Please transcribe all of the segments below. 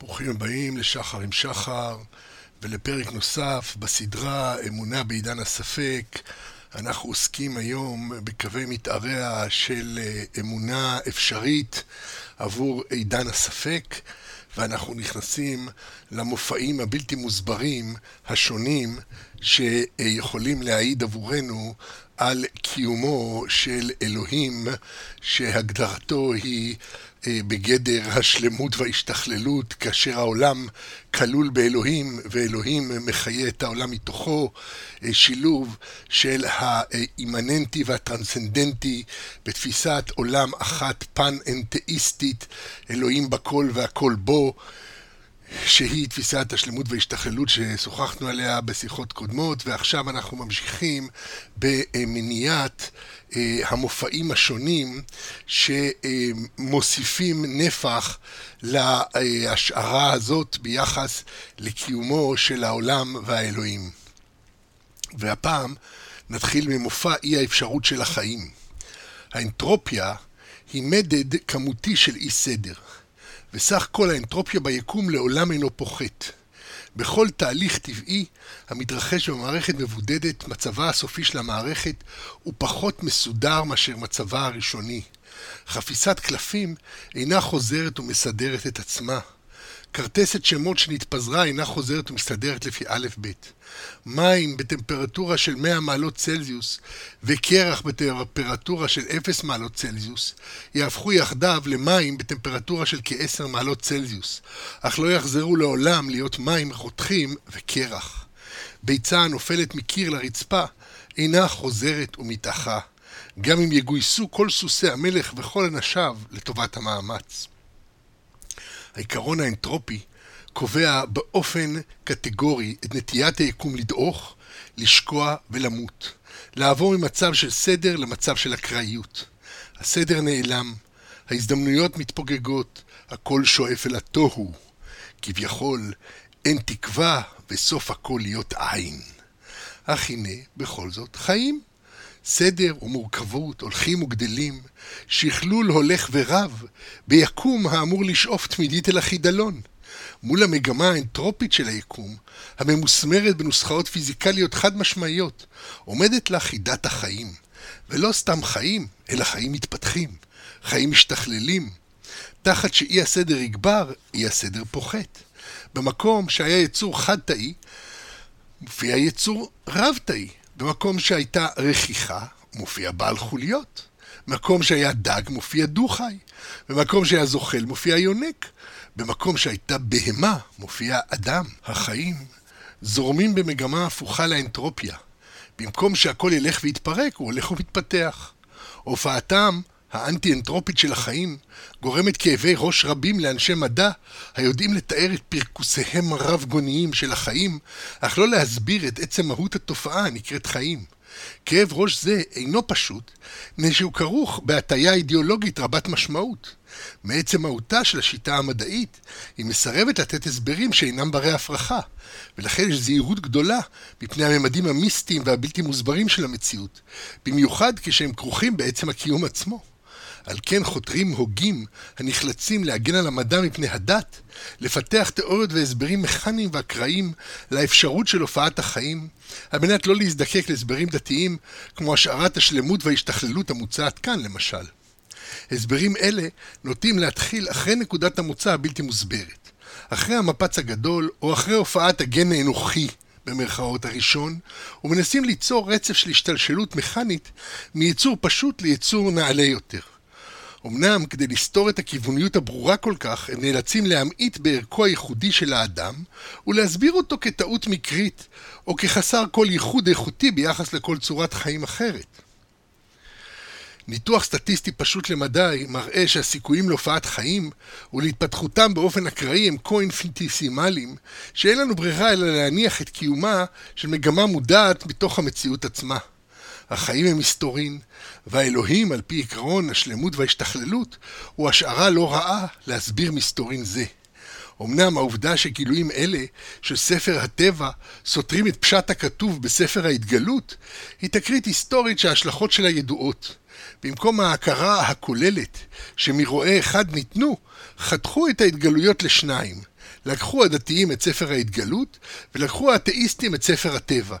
ברוכים הבאים לשחר עם שחר ולפרק נוסף בסדרה אמונה בעידן הספק. אנחנו עוסקים היום בקווי מתאריה של אה, אמונה אפשרית עבור עידן הספק, ואנחנו נכנסים למופעים הבלתי מוסברים השונים שיכולים להעיד עבורנו על קיומו של אלוהים שהגדרתו היא בגדר השלמות וההשתכללות, כאשר העולם כלול באלוהים ואלוהים מחיה את העולם מתוכו, אה, שילוב של האימננטי והטרנסצנדנטי בתפיסת עולם אחת פן-אנתאיסטית, אלוהים בכל והכל בו. שהיא תפיסת השלמות וההשתכללות ששוחחנו עליה בשיחות קודמות, ועכשיו אנחנו ממשיכים במניעת אה, המופעים השונים שמוסיפים נפח להשערה הזאת ביחס לקיומו של העולם והאלוהים. והפעם נתחיל ממופע אי האפשרות של החיים. האנטרופיה היא מדד כמותי של אי סדר. וסך כל האנטרופיה ביקום לעולם אינו פוחת. בכל תהליך טבעי המתרחש במערכת מבודדת, מצבה הסופי של המערכת הוא פחות מסודר מאשר מצבה הראשוני. חפיסת קלפים אינה חוזרת ומסדרת את עצמה. כרטסת שמות שנתפזרה אינה חוזרת ומסתדרת לפי א'-ב'. מים בטמפרטורה של 100 מעלות צלזיוס וקרח בטמפרטורה של 0 מעלות צלזיוס יהפכו יחדיו למים בטמפרטורה של כ-10 מעלות צלזיוס, אך לא יחזרו לעולם להיות מים רותחים וקרח. ביצה הנופלת מקיר לרצפה אינה חוזרת ומתאחה, גם אם יגויסו כל סוסי המלך וכל אנשיו לטובת המאמץ. העיקרון האנטרופי קובע באופן קטגורי את נטיית היקום לדעוך, לשקוע ולמות, לעבור ממצב של סדר למצב של אקראיות. הסדר נעלם, ההזדמנויות מתפוגגות, הכל שואף אל התוהו. כביכול, אין תקווה וסוף הכל להיות עין. אך הנה, בכל זאת, חיים. סדר ומורכבות הולכים וגדלים, שכלול הולך ורב, ביקום האמור לשאוף תמידית אל החידלון. מול המגמה האנטרופית של היקום, הממוסמרת בנוסחאות פיזיקליות חד משמעיות, עומדת לה חידת החיים. ולא סתם חיים, אלא חיים מתפתחים, חיים משתכללים. תחת שאי הסדר יגבר, אי הסדר פוחת. במקום שהיה יצור חד-תאי, מופיע יצור רב-תאי. במקום שהייתה רכיכה, מופיע בעל חוליות. במקום שהיה דג, מופיע דו-חי. במקום שהיה זוחל, מופיע יונק. במקום שהייתה בהמה, מופיע אדם. החיים זורמים במגמה הפוכה לאנטרופיה. במקום שהכל ילך ויתפרק, הוא הולך ומתפתח. הופעתם האנטי-אנטרופית של החיים גורמת כאבי ראש רבים לאנשי מדע היודעים לתאר את פרכוסיהם הרב-גוניים של החיים, אך לא להסביר את עצם מהות התופעה הנקראת חיים. כאב ראש זה אינו פשוט, מפני שהוא כרוך בהטייה אידיאולוגית רבת משמעות. מעצם מהותה של השיטה המדעית, היא מסרבת לתת הסברים שאינם ברי הפרחה, ולכן יש זהירות גדולה מפני הממדים המיסטיים והבלתי מוסברים של המציאות, במיוחד כשהם כרוכים בעצם הקיום עצמו. על כן חותרים הוגים הנחלצים להגן על המדע מפני הדת, לפתח תיאוריות והסברים מכניים ואקראיים לאפשרות של הופעת החיים, על מנת לא להזדקק להסברים דתיים כמו השארת השלמות וההשתכללות המוצעת כאן למשל. הסברים אלה נוטים להתחיל אחרי נקודת המוצא הבלתי מוסברת, אחרי המפץ הגדול או אחרי הופעת הגן האנוכי במרכאות הראשון, ומנסים ליצור רצף של השתלשלות מכנית מיצור פשוט ליצור נעלה יותר. אמנם כדי לסתור את הכיווניות הברורה כל כך, הם נאלצים להמעיט בערכו הייחודי של האדם, ולהסביר אותו כטעות מקרית, או כחסר כל ייחוד איכותי ביחס לכל צורת חיים אחרת. ניתוח סטטיסטי פשוט למדי מראה שהסיכויים להופעת חיים ולהתפתחותם באופן אקראי הם כה אינפיניטיסימליים, שאין לנו ברירה אלא להניח את קיומה של מגמה מודעת מתוך המציאות עצמה. החיים הם מסתורין, והאלוהים, על פי עקרון השלמות וההשתכללות, הוא השערה לא רעה להסביר מסתורין זה. אמנם העובדה שגילויים אלה של ספר הטבע סותרים את פשט הכתוב בספר ההתגלות, היא תקרית היסטורית שההשלכות שלה ידועות. במקום ההכרה הכוללת שמרועה אחד ניתנו, חתכו את ההתגלויות לשניים. לקחו הדתיים את ספר ההתגלות, ולקחו האתאיסטים את ספר הטבע,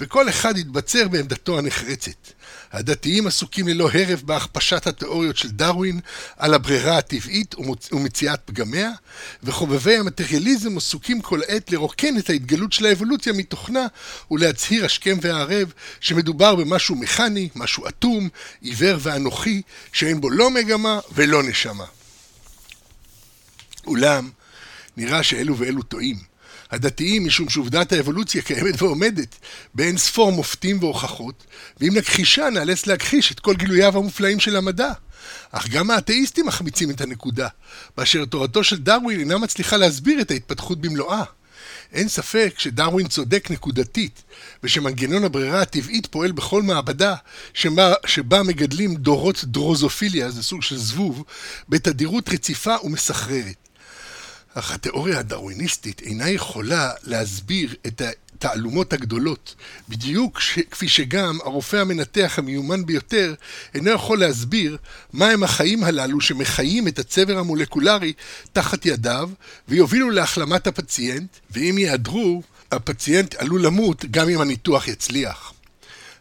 וכל אחד התבצר בעמדתו הנחרצת. הדתיים עסוקים ללא הרף בהכפשת התיאוריות של דרווין על הברירה הטבעית ומציאת פגמיה, וחובבי המטריאליזם עסוקים כל עת לרוקן את ההתגלות של האבולוציה מתוכנה ולהצהיר השכם והערב שמדובר במשהו מכני, משהו אטום, עיוור ואנוכי, שאין בו לא מגמה ולא נשמה. אולם, נראה שאלו ואלו טועים. הדתיים, משום שעובדת האבולוציה קיימת ועומדת באין ספור מופתים והוכחות, ואם נכחישה נאלץ להכחיש את כל גילוייו המופלאים של המדע. אך גם האתאיסטים מחמיצים את הנקודה, באשר תורתו של דרווין אינה מצליחה להסביר את ההתפתחות במלואה. אין ספק שדרווין צודק נקודתית, ושמנגנון הברירה הטבעית פועל בכל מעבדה שבה, שבה מגדלים דורות דרוזופיליה, זה סוג של זבוב, בתדירות רציפה ומסחררת. אך התיאוריה הדרוויניסטית אינה יכולה להסביר את התעלומות הגדולות, בדיוק ש... כפי שגם הרופא המנתח המיומן ביותר אינו יכול להסביר מהם החיים הללו שמחיים את הצבר המולקולרי תחת ידיו ויובילו להחלמת הפציינט, ואם ייעדרו, הפציינט עלול למות גם אם הניתוח יצליח.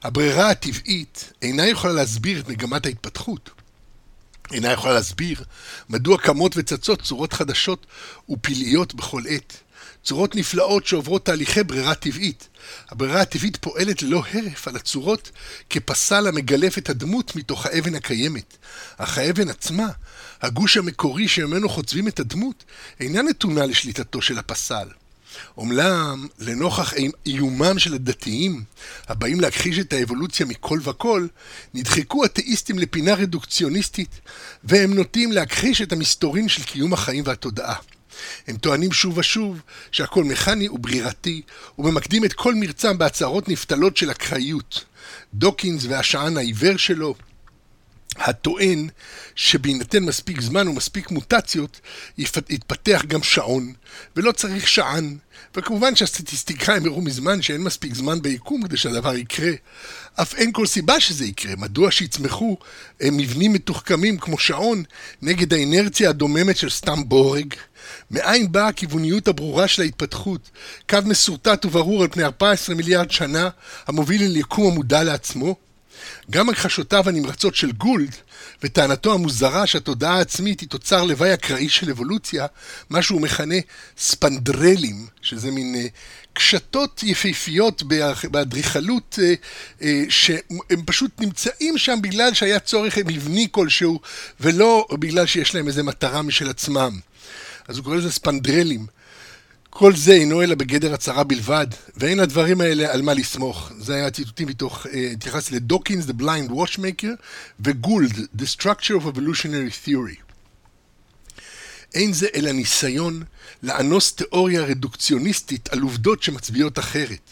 הברירה הטבעית אינה יכולה להסביר את מגמת ההתפתחות. אינה יכולה להסביר מדוע קמות וצצות צורות חדשות ופלאיות בכל עת. צורות נפלאות שעוברות תהליכי ברירה טבעית. הברירה הטבעית פועלת ללא הרף על הצורות כפסל המגלף את הדמות מתוך האבן הקיימת. אך האבן עצמה, הגוש המקורי שממנו חוצבים את הדמות, אינה נתונה לשליטתו של הפסל. אומנם, לנוכח איומם של הדתיים, הבאים להכחיש את האבולוציה מכל וכל, נדחקו אתאיסטים לפינה רדוקציוניסטית, והם נוטים להכחיש את המסתורין של קיום החיים והתודעה. הם טוענים שוב ושוב שהכל מכני וברירתי, וממקדים את כל מרצם בהצהרות נפתלות של אקראיות. דוקינס והשען העיוור שלו, הטוען שבהינתן מספיק זמן ומספיק מוטציות, יתפתח גם שעון, ולא צריך שען. וכמובן שהסטטיסטיקאים הראו מזמן שאין מספיק זמן ביקום כדי שהדבר יקרה. אף אין כל סיבה שזה יקרה. מדוע שיצמחו אה, מבנים מתוחכמים כמו שעון נגד האינרציה הדוממת של סתם בורג? מאין באה הכיווניות הברורה של ההתפתחות? קו מסורטט וברור על פני 14 מיליארד שנה, המוביל אל יקום המודע לעצמו? גם הכחשותיו הנמרצות של גולד, וטענתו המוזרה שהתודעה העצמית היא תוצר לוואי אקראי של אבולוציה, מה שהוא מכנה ספנדרלים, שזה מין uh, קשתות יפהפיות באדריכלות, uh, uh, שהם פשוט נמצאים שם בגלל שהיה צורך מבני כלשהו, ולא בגלל שיש להם איזה מטרה משל עצמם. אז הוא קורא לזה ספנדרלים. כל זה אינו אלא בגדר הצהרה בלבד, ואין הדברים האלה על מה לסמוך. זה היה ציטוטים מתוך, אה, התייחס לדוקינס, The Blind Watchmaker, וגולד, The Structure of Evolutionary Theory. אין זה אלא ניסיון לאנוס תיאוריה רדוקציוניסטית על עובדות שמצביעות אחרת.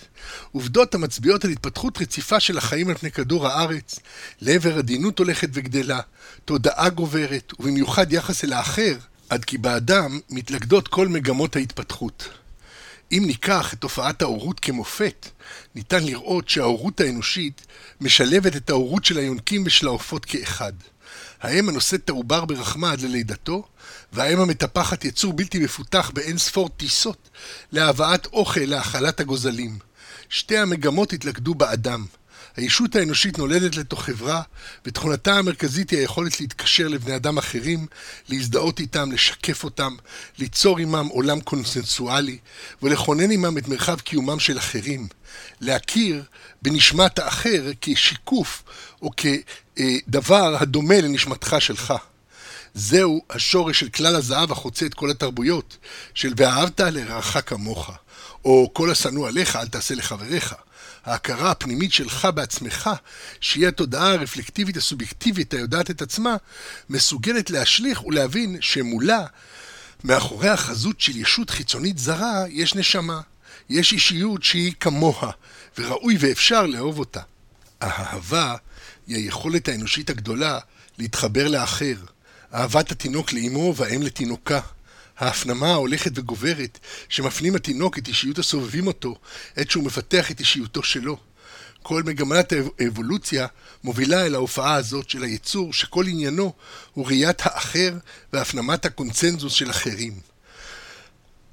עובדות המצביעות על התפתחות רציפה של החיים על פני כדור הארץ, לעבר עדינות הולכת וגדלה, תודעה גוברת, ובמיוחד יחס אל האחר, עד כי באדם מתלכדות כל מגמות ההתפתחות. אם ניקח את תופעת ההורות כמופת, ניתן לראות שההורות האנושית משלבת את ההורות של היונקים ושל העופות כאחד. האם הנושאת את העובר ברחמה עד ללידתו, והאם המטפחת יצור בלתי מפותח באין ספור טיסות להבאת אוכל להאכלת הגוזלים. שתי המגמות התלכדו באדם. הישות האנושית נולדת לתוך חברה, ותכונתה המרכזית היא היכולת להתקשר לבני אדם אחרים, להזדהות איתם, לשקף אותם, ליצור עמם עולם קונסנסואלי, ולכונן עמם את מרחב קיומם של אחרים. להכיר בנשמת האחר כשיקוף או כדבר הדומה לנשמתך שלך. זהו השורש של כלל הזהב החוצה את כל התרבויות, של ואהבת לרעך כמוך, או כל השנוא עליך אל תעשה לחבריך. ההכרה הפנימית שלך בעצמך, שהיא התודעה הרפלקטיבית הסובייקטיבית היודעת את עצמה, מסוגלת להשליך ולהבין שמולה, מאחורי החזות של ישות חיצונית זרה, יש נשמה. יש אישיות שהיא כמוה, וראוי ואפשר לאהוב אותה. האהבה היא היכולת האנושית הגדולה להתחבר לאחר. אהבת התינוק לאמו והאם לתינוקה. ההפנמה ההולכת וגוברת שמפנים התינוק את אישיות הסובבים אותו עת שהוא מפתח את אישיותו שלו. כל מגמת האבולוציה מובילה אל ההופעה הזאת של היצור שכל עניינו הוא ראיית האחר והפנמת הקונצנזוס של אחרים.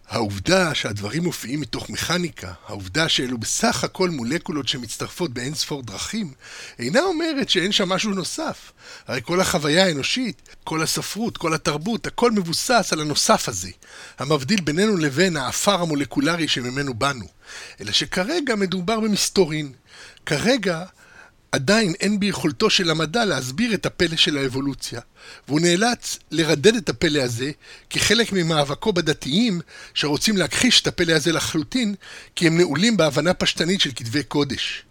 העובדה שהדברים מופיעים מתוך מכניקה, העובדה שאלו בסך הכל מולקולות שמצטרפות באין ספור דרכים, אינה אומרת שאין שם משהו נוסף. הרי כל החוויה האנושית, כל הספרות, כל התרבות, הכל מבוסס על הנוסף הזה, המבדיל בינינו לבין האפר המולקולרי שממנו באנו. אלא שכרגע מדובר במסתורין. כרגע עדיין אין ביכולתו של המדע להסביר את הפלא של האבולוציה, והוא נאלץ לרדד את הפלא הזה כחלק ממאבקו בדתיים שרוצים להכחיש את הפלא הזה לחלוטין כי הם נעולים בהבנה פשטנית של כתבי קודש.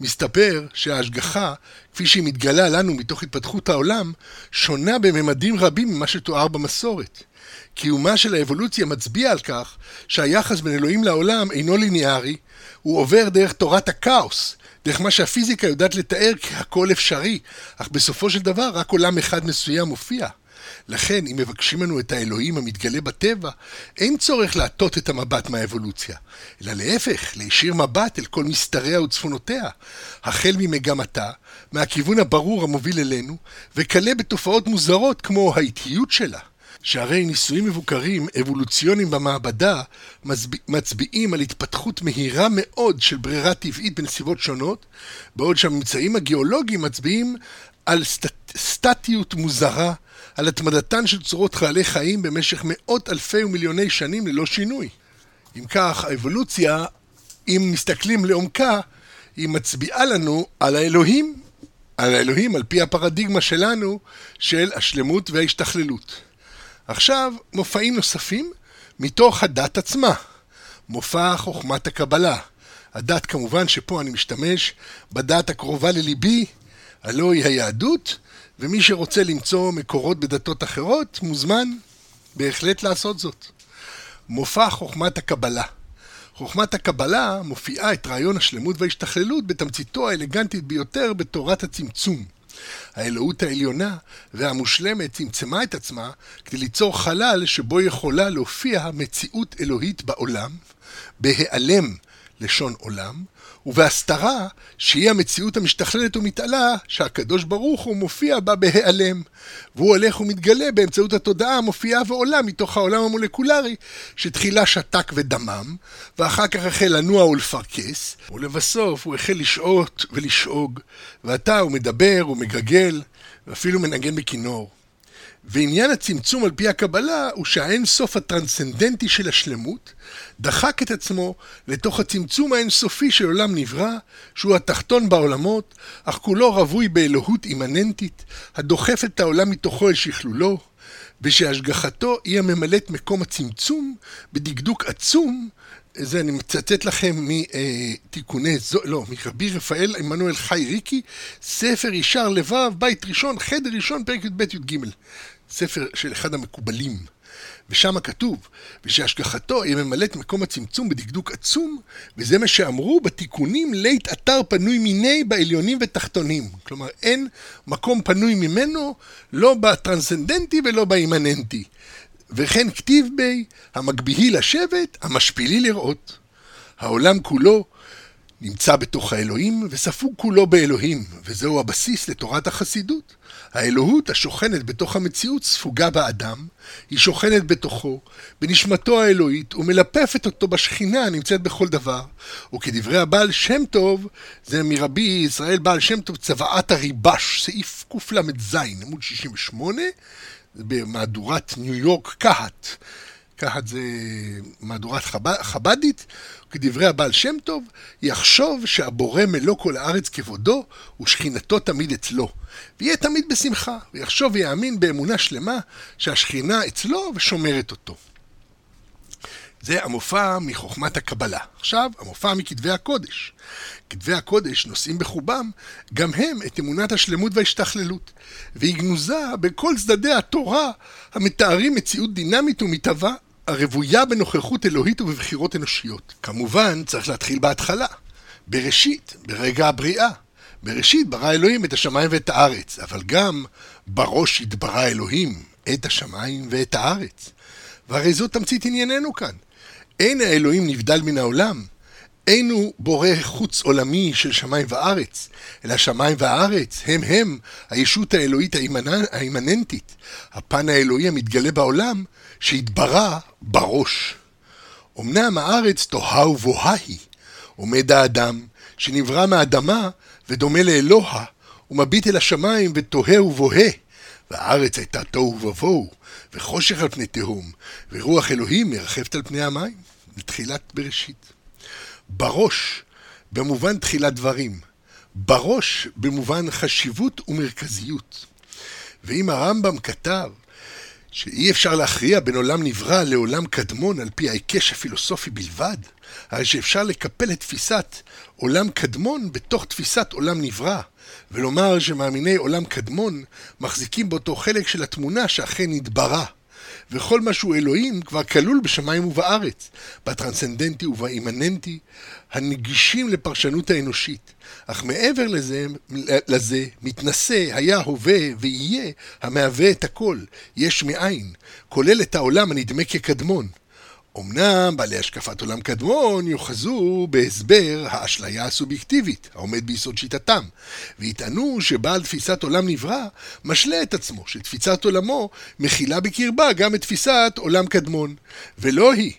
מסתבר שההשגחה, כפי שהיא מתגלה לנו מתוך התפתחות העולם, שונה בממדים רבים ממה שתואר במסורת. קיומה של האבולוציה מצביע על כך שהיחס בין אלוהים לעולם אינו ליניארי, הוא עובר דרך תורת הכאוס, דרך מה שהפיזיקה יודעת לתאר כהכל אפשרי, אך בסופו של דבר רק עולם אחד מסוים מופיע. לכן, אם מבקשים לנו את האלוהים המתגלה בטבע, אין צורך להטות את המבט מהאבולוציה, אלא להפך, להישיר מבט אל כל מסתריה וצפונותיה, החל ממגמתה, מהכיוון הברור המוביל אלינו, וכלה בתופעות מוזרות כמו האיטיות שלה. שהרי ניסויים מבוקרים, אבולוציוניים במעבדה, מצביעים על התפתחות מהירה מאוד של ברירה טבעית בנסיבות שונות, בעוד שהממצאים הגיאולוגיים מצביעים על סטט, סטטיות מוזרה, על התמדתן של צורות חיילי חיים במשך מאות אלפי ומיליוני שנים ללא שינוי. אם כך, האבולוציה, אם מסתכלים לעומקה, היא מצביעה לנו על האלוהים, על האלוהים על פי הפרדיגמה שלנו של השלמות וההשתכללות. עכשיו, מופעים נוספים מתוך הדת עצמה. מופע חוכמת הקבלה. הדת כמובן שפה אני משתמש בדת הקרובה לליבי, הלא היא היהדות, ומי שרוצה למצוא מקורות בדתות אחרות, מוזמן בהחלט לעשות זאת. מופע חוכמת הקבלה. חוכמת הקבלה מופיעה את רעיון השלמות וההשתכללות בתמציתו האלגנטית ביותר בתורת הצמצום. האלוהות העליונה והמושלמת צמצמה את עצמה כדי ליצור חלל שבו יכולה להופיע מציאות אלוהית בעולם, בהיעלם לשון עולם, ובהסתרה שהיא המציאות המשתכללת ומתעלה שהקדוש ברוך הוא מופיע בה בהיעלם. והוא הולך ומתגלה באמצעות התודעה המופיעה ועולה מתוך העולם המולקולרי שתחילה שתק ודמם, ואחר כך החל לנוע ולפרכס, ולבסוף הוא החל לשהות ולשאוג, ועתה הוא מדבר ומגגל, ואפילו מנגן בכינור. ועניין הצמצום על פי הקבלה הוא שהאין סוף הטרנסצנדנטי של השלמות דחק את עצמו לתוך הצמצום האינסופי של עולם נברא, שהוא התחתון בעולמות, אך כולו רווי באלוהות אימננטית, הדוחף את העולם מתוכו אל שכלולו, ושהשגחתו היא הממלאת מקום הצמצום בדקדוק עצום, זה אני מצטט לכם מתיקוני, זו, לא, מרבי רפאל עמנואל חי ריקי, ספר ישר לבב, בית ראשון, חדר ראשון, פרק י"ב י"ג. ספר של אחד המקובלים. ושם כתוב, ושהשגחתו היא ממלאת מקום הצמצום בדקדוק עצום, וזה מה שאמרו בתיקונים לית אתר פנוי מיני בעליונים ותחתונים. כלומר, אין מקום פנוי ממנו, לא בטרנסצנדנטי ולא באימננטי. וכן כתיב בי, המגביהי לשבת, המשפילי לראות. העולם כולו נמצא בתוך האלוהים וספוג כולו באלוהים, וזהו הבסיס לתורת החסידות. האלוהות השוכנת בתוך המציאות ספוגה באדם, היא שוכנת בתוכו, בנשמתו האלוהית, ומלפפת אותו בשכינה הנמצאת בכל דבר. וכדברי הבעל שם טוב, זה מרבי ישראל בעל שם טוב, צוואת הריבש, סעיף קל"ז, עמוד 68, במהדורת ניו יורק קהת. קהת זה מהדורת חב"ד, חב"דית, כדברי הבעל שם טוב, יחשוב שהבורא מלוא כל הארץ כבודו, ושכינתו תמיד אצלו. ויהיה תמיד בשמחה, ויחשוב ויאמין באמונה שלמה שהשכינה אצלו ושומרת אותו. זה המופע מחוכמת הקבלה. עכשיו, המופע מכתבי הקודש. כתבי הקודש נושאים בחובם גם הם את אמונת השלמות וההשתכללות, והיא גנוזה בכל צדדי התורה המתארים מציאות דינמית ומתהווה, הרוויה בנוכחות אלוהית ובבחירות אנושיות. כמובן, צריך להתחיל בהתחלה. בראשית, ברגע הבריאה. בראשית ברא אלוהים את השמיים ואת הארץ, אבל גם בראש התברא אלוהים את השמיים ואת הארץ. והרי זאת תמצית ענייננו כאן. אין האלוהים נבדל מן העולם. אין הוא בורא חוץ עולמי של שמיים וארץ, אלא שמיים וארץ הם הם הישות האלוהית האימננטית, הפן האלוהי המתגלה בעולם, שהתברא בראש. אמנם הארץ תוהה ובוהה היא. עומד האדם, שנברא מאדמה ודומה לאלוה, ומביט אל השמיים ותוהה ובוהה. והארץ הייתה תוהו ובוהו, וחושך על פני תהום, ורוח אלוהים מרחפת על פני המים. לתחילת בראשית. בראש, במובן תחילת דברים. בראש, במובן חשיבות ומרכזיות. ואם הרמב"ם כתב שאי אפשר להכריע בין עולם נברא לעולם קדמון על פי ההיקש הפילוסופי בלבד, הרי שאפשר לקפל את תפיסת עולם קדמון בתוך תפיסת עולם נברא, ולומר שמאמיני עולם קדמון מחזיקים באותו חלק של התמונה שאכן נתברא. וכל מה שהוא אלוהים כבר כלול בשמיים ובארץ, בטרנסצנדנטי ובאימננטי, הנגישים לפרשנות האנושית. אך מעבר לזה, לזה מתנשא, היה, הווה ויהיה, המהווה את הכל, יש מאין, כולל את העולם הנדמה כקדמון. אמנם בעלי השקפת עולם קדמון יוחזו בהסבר האשליה הסובייקטיבית העומד ביסוד שיטתם, ויטענו שבעל תפיסת עולם נברא משלה את עצמו שתפיסת עולמו מכילה בקרבה גם את תפיסת עולם קדמון, ולא היא.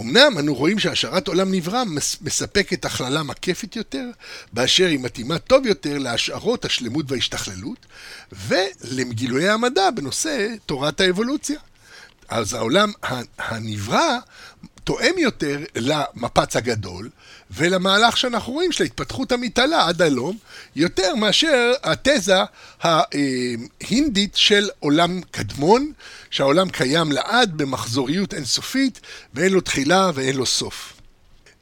אמנם אנו רואים שהשערת עולם נברא מספקת הכללה מקפת יותר, באשר היא מתאימה טוב יותר להשערות השלמות וההשתכללות, ולגילויי המדע בנושא תורת האבולוציה. אז העולם הנברא תואם יותר למפץ הגדול ולמהלך שאנחנו רואים של ההתפתחות המתעלה עד הלום, יותר מאשר התזה ההינדית של עולם קדמון, שהעולם קיים לעד במחזוריות אינסופית ואין לו תחילה ואין לו סוף.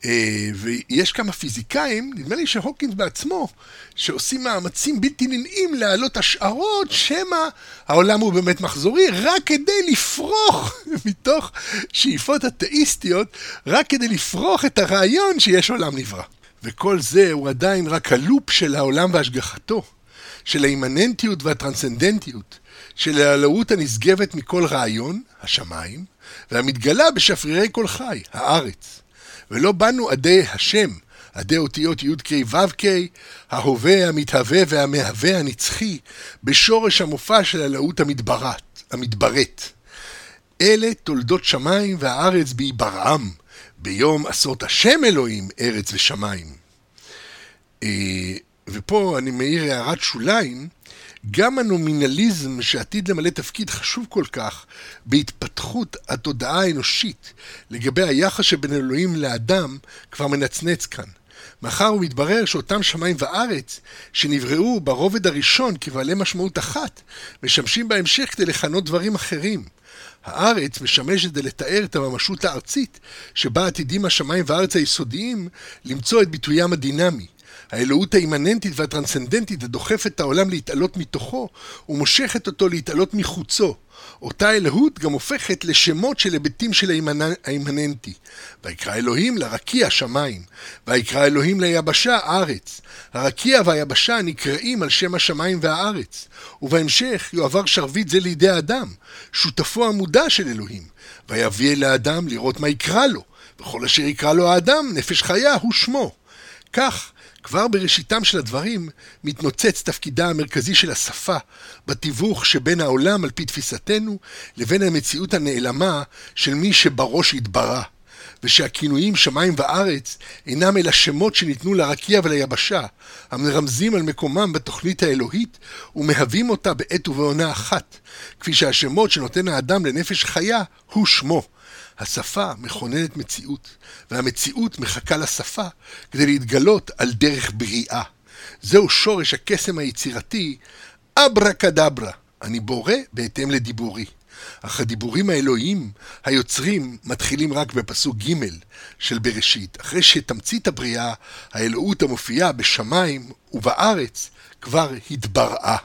אה, ויש כמה פיזיקאים, נדמה לי שהוקינס בעצמו, שעושים מאמצים בלתי ננעים להעלות השערות שמא העולם הוא באמת מחזורי, רק כדי לפרוח מתוך שאיפות אתאיסטיות, רק כדי לפרוח את הרעיון שיש עולם נברא. וכל זה הוא עדיין רק הלופ של העולם והשגחתו, של האימננטיות והטרנסצנדנטיות, של האלוהות הנשגבת מכל רעיון, השמיים, והמתגלה בשפרירי כל חי, הארץ. ולא באנו עדי השם, עדי אותיות י"ק ו"ק, ההווה, המתהווה והמהווה הנצחי, בשורש המופע של הלאות המתברת, המתברט. אלה תולדות שמיים והארץ בהיברעם, ביום עשות השם אלוהים ארץ ושמיים. אה, ופה אני מעיר הערת שוליים, גם הנומינליזם שעתיד למלא תפקיד חשוב כל כך בהתפתחות התודעה האנושית לגבי היחס שבין אלוהים לאדם כבר מנצנץ כאן. מאחר ומתברר שאותם שמיים וארץ, שנבראו ברובד הראשון כבעלי משמעות אחת, משמשים בהמשך כדי לכנות דברים אחרים. הארץ משמשת כדי לתאר את הממשות הארצית, שבה עתידים השמיים והארץ היסודיים למצוא את ביטוים הדינמי. האלוהות האימננטית והטרנסצנדנטית הדוחפת את העולם להתעלות מתוכו, ומושכת אותו להתעלות מחוצו. אותה אלוהות גם הופכת לשמות של היבטים של האימננטי. ויקרא אלוהים לרקיע שמיים, ויקרא אלוהים ליבשה ארץ. הרקיע והיבשה נקראים על שם השמיים והארץ. ובהמשך יועבר שרביט זה לידי האדם, שותפו המודע של אלוהים. ויביא אל האדם לראות מה יקרא לו, וכל אשר יקרא לו האדם, נפש חיה הוא שמו. כך, כבר בראשיתם של הדברים מתנוצץ תפקידה המרכזי של השפה בתיווך שבין העולם על פי תפיסתנו לבין המציאות הנעלמה של מי שבראש התברא, ושהכינויים שמיים וארץ אינם אלא שמות שניתנו לרקיע וליבשה, המרמזים על מקומם בתוכנית האלוהית ומהווים אותה בעת ובעונה אחת, כפי שהשמות שנותן האדם לנפש חיה הוא שמו. השפה מכוננת מציאות, והמציאות מחכה לשפה כדי להתגלות על דרך בריאה. זהו שורש הקסם היצירתי, אברה קדברה, אני בורא בהתאם לדיבורי. אך הדיבורים האלוהיים, היוצרים, מתחילים רק בפסוק ג' של בראשית, אחרי שתמצית הבריאה, האלוהות המופיעה בשמיים ובארץ, כבר התבראה.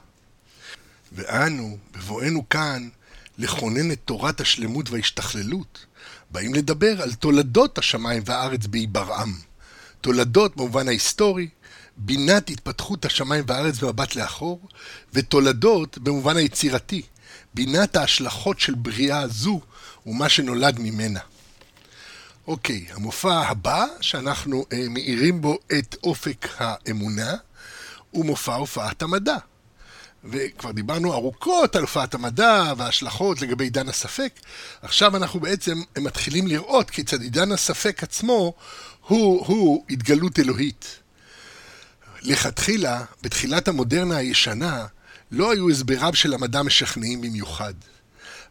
ואנו, בבואנו כאן, לכונן את תורת השלמות וההשתכללות, באים לדבר על תולדות השמיים והארץ בהיברעם. תולדות במובן ההיסטורי, בינת התפתחות השמיים והארץ במבט לאחור, ותולדות במובן היצירתי, בינת ההשלכות של בריאה זו ומה שנולד ממנה. אוקיי, המופע הבא שאנחנו אה, מאירים בו את אופק האמונה הוא מופע הופעת המדע. וכבר דיברנו ארוכות על הופעת המדע וההשלכות לגבי עידן הספק, עכשיו אנחנו בעצם מתחילים לראות כיצד עידן הספק עצמו הוא, הוא התגלות אלוהית. לכתחילה, בתחילת המודרנה הישנה, לא היו הסבריו של המדע משכנעים במיוחד.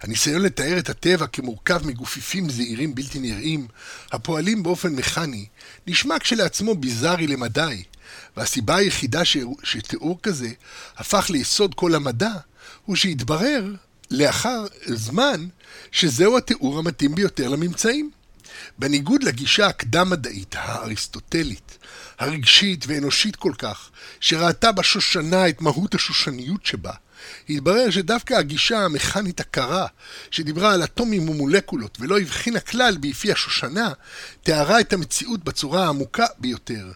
הניסיון לתאר את הטבע כמורכב מגופיפים זעירים בלתי נראים, הפועלים באופן מכני, נשמע כשלעצמו ביזארי למדי, והסיבה היחידה ש... שתיאור כזה הפך ליסוד כל המדע, הוא שהתברר לאחר זמן שזהו התיאור המתאים ביותר לממצאים. בניגוד לגישה הקדם-מדעית, האריסטוטלית, הרגשית ואנושית כל כך, שראתה בשושנה את מהות השושניות שבה, התברר שדווקא הגישה המכנית הקרה, שדיברה על אטומים ומולקולות ולא הבחינה כלל ביפי השושנה, תיארה את המציאות בצורה העמוקה ביותר.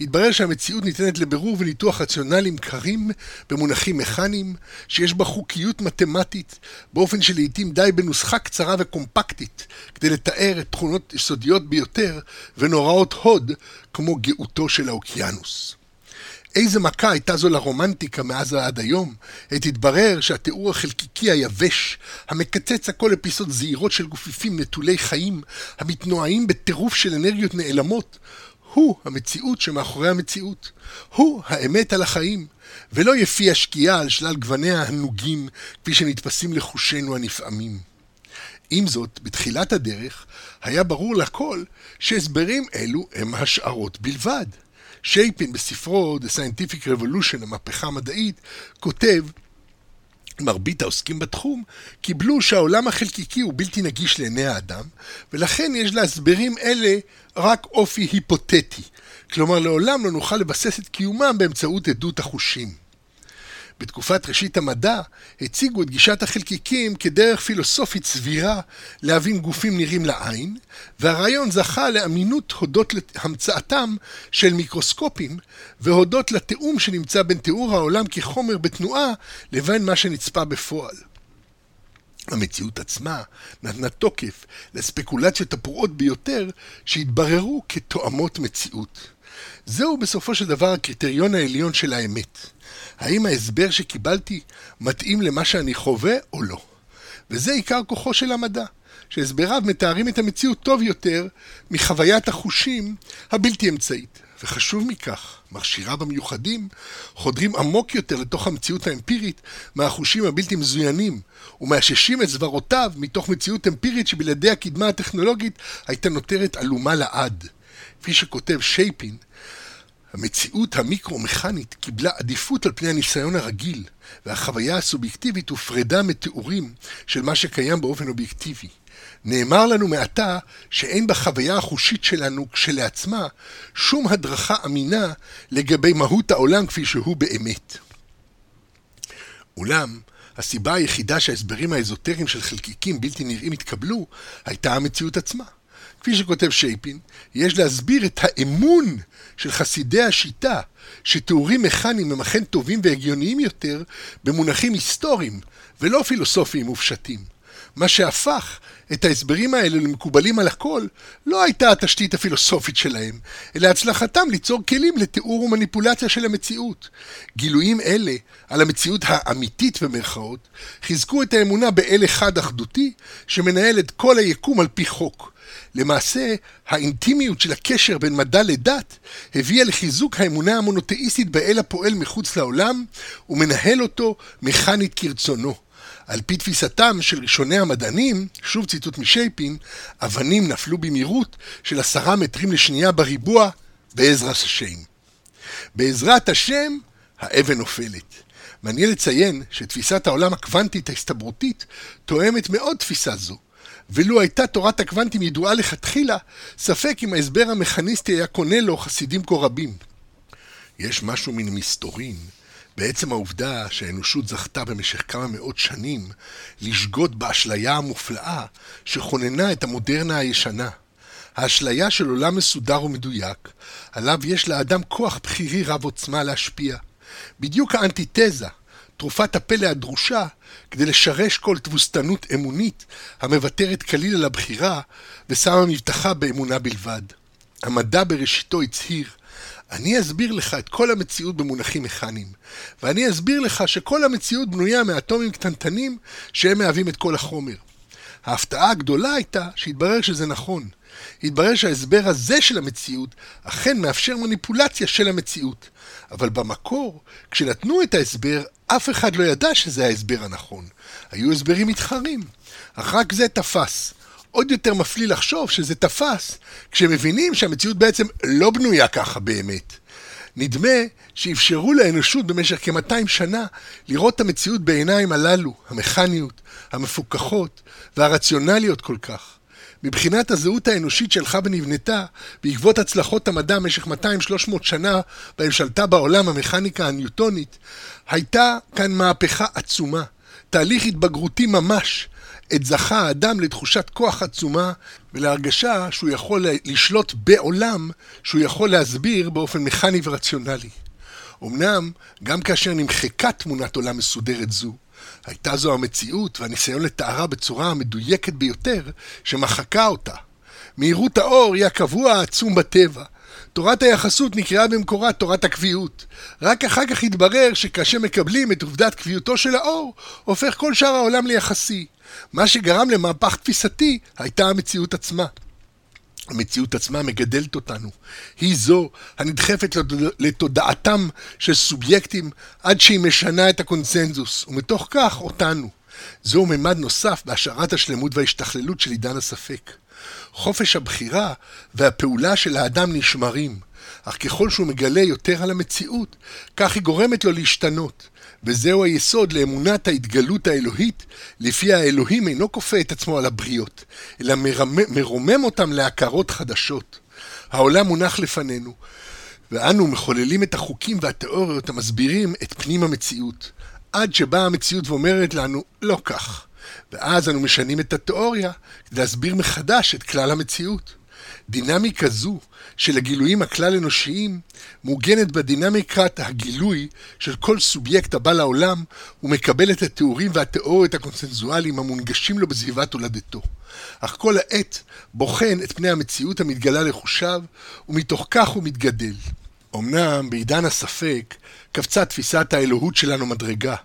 התברר שהמציאות ניתנת לבירור וניתוח רציונליים קרים במונחים מכניים, שיש בה חוקיות מתמטית, באופן שלעיתים די בנוסחה קצרה וקומפקטית, כדי לתאר את תכונות יסודיות ביותר ונוראות הוד, כמו גאותו של האוקיינוס. איזה מכה הייתה זו לרומנטיקה מאז ועד היום, עת התברר שהתיאור החלקיקי היבש, המקצץ הכל לפיסות זעירות של גופיפים נטולי חיים, המתנועעים בטירוף של אנרגיות נעלמות, הוא המציאות שמאחורי המציאות. הוא האמת על החיים, ולא יפי השקיעה על שלל גווניה הנוגים, כפי שנתפסים לחושינו הנפעמים. עם זאת, בתחילת הדרך, היה ברור לכל שהסברים אלו הם השערות בלבד. שייפין בספרו The Scientific Revolution, המהפכה המדעית, כותב מרבית העוסקים בתחום קיבלו שהעולם החלקיקי הוא בלתי נגיש לעיני האדם, ולכן יש להסברים אלה רק אופי היפותטי. כלומר, לעולם לא נוכל לבסס את קיומם באמצעות עדות החושים. בתקופת ראשית המדע הציגו את גישת החלקיקים כדרך פילוסופית סבירה להבין גופים נראים לעין, והרעיון זכה לאמינות הודות להמצאתם של מיקרוסקופים, והודות לתיאום שנמצא בין תיאור העולם כחומר בתנועה לבין מה שנצפה בפועל. המציאות עצמה נתנה תוקף לספקולציות הפרועות ביותר שהתבררו כתואמות מציאות. זהו בסופו של דבר הקריטריון העליון של האמת. האם ההסבר שקיבלתי מתאים למה שאני חווה או לא? וזה עיקר כוחו של המדע, שהסבריו מתארים את המציאות טוב יותר מחוויית החושים הבלתי אמצעית. וחשוב מכך, מכשיריו המיוחדים חודרים עמוק יותר לתוך המציאות האמפירית מהחושים הבלתי מזוינים, ומאששים את זוורותיו מתוך מציאות אמפירית שבלעדי הקדמה הטכנולוגית הייתה נותרת עלומה לעד. כפי שכותב שייפין, המציאות המיקרו-מכנית קיבלה עדיפות על פני הניסיון הרגיל, והחוויה הסובייקטיבית הופרדה מתיאורים של מה שקיים באופן אובייקטיבי. נאמר לנו מעתה שאין בחוויה החושית שלנו כשלעצמה שום הדרכה אמינה לגבי מהות העולם כפי שהוא באמת. אולם, הסיבה היחידה שההסברים האזוטריים של חלקיקים בלתי נראים התקבלו, הייתה המציאות עצמה. כפי שכותב שייפין, יש להסביר את האמון של חסידי השיטה, שתיאורים מכניים הם אכן טובים והגיוניים יותר במונחים היסטוריים ולא פילוסופיים מופשטים. מה שהפך את ההסברים האלה למקובלים על הכל, לא הייתה התשתית הפילוסופית שלהם, אלא הצלחתם ליצור כלים לתיאור ומניפולציה של המציאות. גילויים אלה, על המציאות האמיתית במרכאות, חיזקו את האמונה באל אחד אחדותי, שמנהל את כל היקום על פי חוק. למעשה, האינטימיות של הקשר בין מדע לדת הביאה לחיזוק האמונה המונותאיסטית באל הפועל מחוץ לעולם, ומנהל אותו מכנית כרצונו. על פי תפיסתם של ראשוני המדענים, שוב ציטוט משייפין, אבנים נפלו במהירות של עשרה מטרים לשנייה בריבוע בעזרת השם. בעזרת השם, האבן נופלת. מעניין לציין שתפיסת העולם הקוונטית ההסתברותית תואמת מאוד תפיסה זו. ולו הייתה תורת הקוונטים ידועה לכתחילה, ספק אם ההסבר המכניסטי היה קונה לו חסידים כה רבים. יש משהו מן מסתורין בעצם העובדה שהאנושות זכתה במשך כמה מאות שנים לשגות באשליה המופלאה שכוננה את המודרנה הישנה. האשליה של עולם מסודר ומדויק, עליו יש לאדם כוח בחירי רב עוצמה להשפיע. בדיוק האנטיתזה, תרופת הפלא הדרושה, כדי לשרש כל תבוסתנות אמונית המוותרת כליל על הבחירה ושמה מבטחה באמונה בלבד. המדע בראשיתו הצהיר אני אסביר לך את כל המציאות במונחים מכניים, ואני אסביר לך שכל המציאות בנויה מאטומים קטנטנים שהם מהווים את כל החומר. ההפתעה הגדולה הייתה שהתברר שזה נכון. התברר שההסבר הזה של המציאות אכן מאפשר מניפולציה של המציאות. אבל במקור, כשנתנו את ההסבר, אף אחד לא ידע שזה ההסבר הנכון. היו הסברים מתחרים, אך רק זה תפס. עוד יותר מפליא לחשוב שזה תפס כשמבינים שהמציאות בעצם לא בנויה ככה באמת. נדמה שאפשרו לאנושות במשך כ-200 שנה לראות את המציאות בעיניים הללו, המכניות, המפוקחות והרציונליות כל כך. מבחינת הזהות האנושית שהלכה ונבנתה בעקבות הצלחות המדע במשך 200-300 שנה בהם שלטה בעולם המכניקה הניוטונית, הייתה כאן מהפכה עצומה, תהליך התבגרותי ממש, עת זכה האדם לתחושת כוח עצומה ולהרגשה שהוא יכול לשלוט בעולם שהוא יכול להסביר באופן מכני ורציונלי. אמנם, גם כאשר נמחקה תמונת עולם מסודרת זו, הייתה זו המציאות והניסיון לתארה בצורה המדויקת ביותר שמחקה אותה. מהירות האור היא הקבוע העצום בטבע. תורת היחסות נקראה במקורה תורת הקביעות. רק אחר כך התברר שכאשר מקבלים את עובדת קביעותו של האור, הופך כל שאר העולם ליחסי. מה שגרם למהפך תפיסתי הייתה המציאות עצמה. המציאות עצמה מגדלת אותנו. היא זו הנדחפת לתודעתם של סובייקטים עד שהיא משנה את הקונצנזוס, ומתוך כך אותנו. זהו ממד נוסף בהשארת השלמות וההשתכללות של עידן הספק. חופש הבחירה והפעולה של האדם נשמרים, אך ככל שהוא מגלה יותר על המציאות, כך היא גורמת לו להשתנות. וזהו היסוד לאמונת ההתגלות האלוהית, לפיה האלוהים אינו כופה את עצמו על הבריות, אלא מרומם אותם להכרות חדשות. העולם מונח לפנינו, ואנו מחוללים את החוקים והתיאוריות המסבירים את פנים המציאות, עד שבאה המציאות ואומרת לנו, לא כך. ואז אנו משנים את התיאוריה כדי להסביר מחדש את כלל המציאות. דינמיקה זו של הגילויים הכלל אנושיים מעוגנת בדינמיקת הגילוי של כל סובייקט הבא לעולם ומקבל את התיאורים והתיאוריות הקונסנזואליים המונגשים לו בסביבת הולדתו. אך כל העת בוחן את פני המציאות המתגלה לחושיו ומתוך כך הוא מתגדל. אמנם בעידן הספק קפצה תפיסת האלוהות שלנו מדרגה.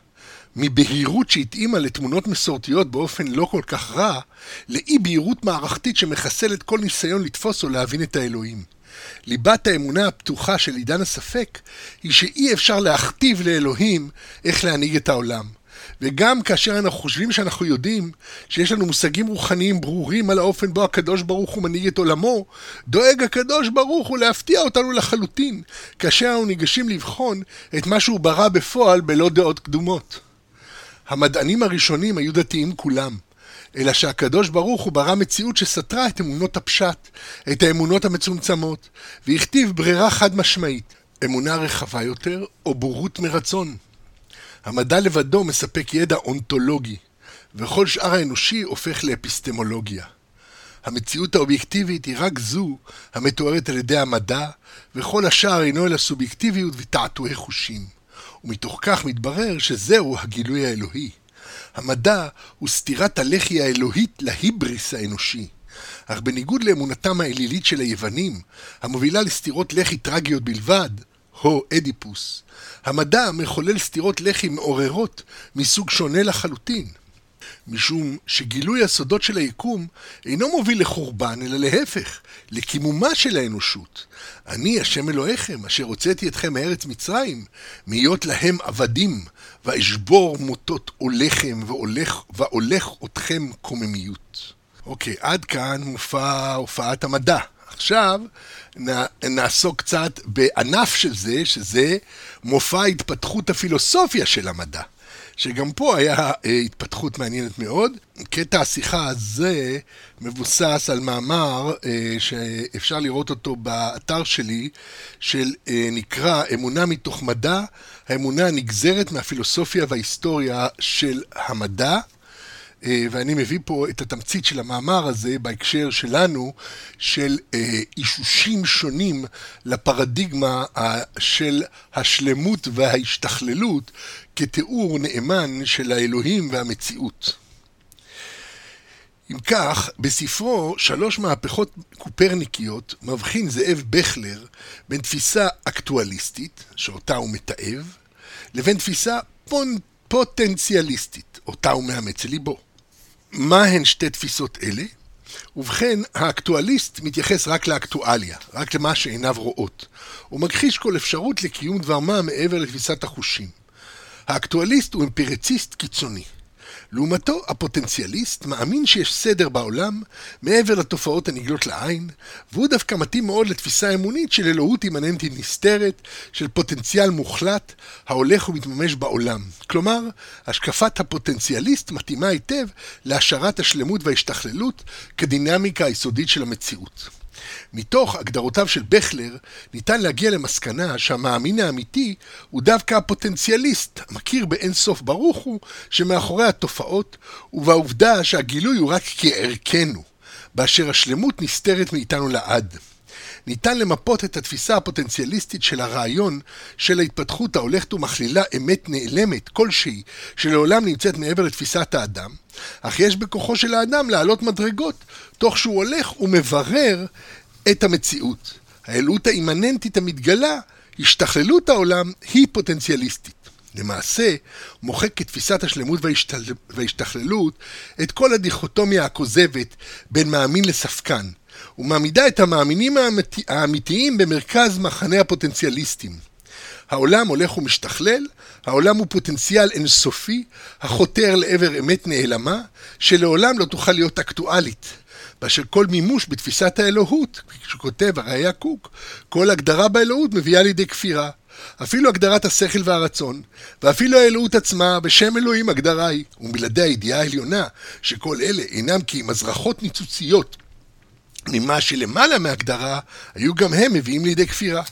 מבהירות שהתאימה לתמונות מסורתיות באופן לא כל כך רע, לאי בהירות מערכתית שמחסלת כל ניסיון לתפוס או להבין את האלוהים. ליבת האמונה הפתוחה של עידן הספק היא שאי אפשר להכתיב לאלוהים איך להנהיג את העולם. וגם כאשר אנחנו חושבים שאנחנו יודעים שיש לנו מושגים רוחניים ברורים על האופן בו הקדוש ברוך הוא מנהיג את עולמו, דואג הקדוש ברוך הוא להפתיע אותנו לחלוטין, כאשר אנחנו ניגשים לבחון את מה שהוא ברא בפועל בלא דעות קדומות. המדענים הראשונים היו דתיים כולם, אלא שהקדוש ברוך הוא ברא מציאות שסתרה את אמונות הפשט, את האמונות המצומצמות, והכתיב ברירה חד משמעית, אמונה רחבה יותר או בורות מרצון. המדע לבדו מספק ידע אונתולוגי, וכל שאר האנושי הופך לאפיסטמולוגיה. המציאות האובייקטיבית היא רק זו המתוארת על ידי המדע, וכל השאר אינו אלא סובייקטיביות ותעתועי חושים. ומתוך כך מתברר שזהו הגילוי האלוהי. המדע הוא סתירת הלחי האלוהית להיבריס האנושי. אך בניגוד לאמונתם האלילית של היוונים, המובילה לסתירות לחי טרגיות בלבד, הו אדיפוס, המדע מחולל סתירות לחי מעוררות מסוג שונה לחלוטין. משום שגילוי הסודות של היקום אינו מוביל לחורבן, אלא להפך, לקימומה של האנושות. אני, השם אלוהיכם, אשר הוצאתי אתכם מארץ מצרים, מהיות להם עבדים, ואשבור מוטות עולכם, והולך, והולך אתכם קוממיות. אוקיי, עד כאן מופע הופעת המדע. עכשיו נעסוק קצת בענף של זה, שזה מופע התפתחות הפילוסופיה של המדע. שגם פה היה אה, התפתחות מעניינת מאוד. קטע השיחה הזה מבוסס על מאמר אה, שאפשר לראות אותו באתר שלי, של אה, נקרא אמונה מתוך מדע, האמונה הנגזרת מהפילוסופיה וההיסטוריה של המדע. אה, ואני מביא פה את התמצית של המאמר הזה בהקשר שלנו, של אה, אישושים שונים לפרדיגמה של השלמות וההשתכללות כתיאור נאמן של האלוהים והמציאות. אם כך, בספרו שלוש מהפכות קופרניקיות מבחין זאב בכלר בין תפיסה אקטואליסטית, שאותה הוא מתעב, לבין תפיסה פונ... פוטנציאליסטית, אותה הוא מאמץ ליבו. מה הן שתי תפיסות אלה? ובכן, האקטואליסט מתייחס רק לאקטואליה, רק למה שעיניו רואות. הוא מכחיש כל אפשרות לקיום דבר מה מעבר לתפיסת החושים. האקטואליסט הוא אמפירציסט קיצוני. לעומתו, הפוטנציאליסט מאמין שיש סדר בעולם מעבר לתופעות הנגלות לעין, והוא דווקא מתאים מאוד לתפיסה אמונית של אלוהות אימננטית נסתרת, של פוטנציאל מוחלט ההולך ומתממש בעולם. כלומר, השקפת הפוטנציאליסט מתאימה היטב להשארת השלמות וההשתכללות כדינמיקה היסודית של המציאות. מתוך הגדרותיו של בכלר, ניתן להגיע למסקנה שהמאמין האמיתי הוא דווקא הפוטנציאליסט, המכיר באין סוף ברוך הוא, שמאחורי התופעות, ובעובדה שהגילוי הוא רק כערכנו, באשר השלמות נסתרת מאיתנו לעד. ניתן למפות את התפיסה הפוטנציאליסטית של הרעיון של ההתפתחות ההולכת ומכלילה אמת נעלמת כלשהי, שלעולם נמצאת מעבר לתפיסת האדם, אך יש בכוחו של האדם לעלות מדרגות, תוך שהוא הולך ומברר את המציאות. האלוהות האימננטית המתגלה, השתכללות העולם, היא פוטנציאליסטית. למעשה, מוחק כתפיסת השלמות. וההשתכללות את כל הדיכוטומיה הכוזבת בין מאמין לספקן, ומעמידה את המאמינים האמתי... האמיתיים במרכז מחנה הפוטנציאליסטים. העולם הולך ומשתכלל, העולם הוא פוטנציאל אינסופי, החותר לעבר אמת נעלמה, שלעולם לא תוכל להיות אקטואלית. באשר כל מימוש בתפיסת האלוהות, שכותב הראייה קוק, כל הגדרה באלוהות מביאה לידי כפירה. אפילו הגדרת השכל והרצון, ואפילו האלוהות עצמה, בשם אלוהים הגדרה היא, ומבלעדי הידיעה העליונה, שכל אלה אינם כי אם הזרחות ניצוציות ממה שלמעלה מהגדרה, היו גם הם מביאים לידי כפירה.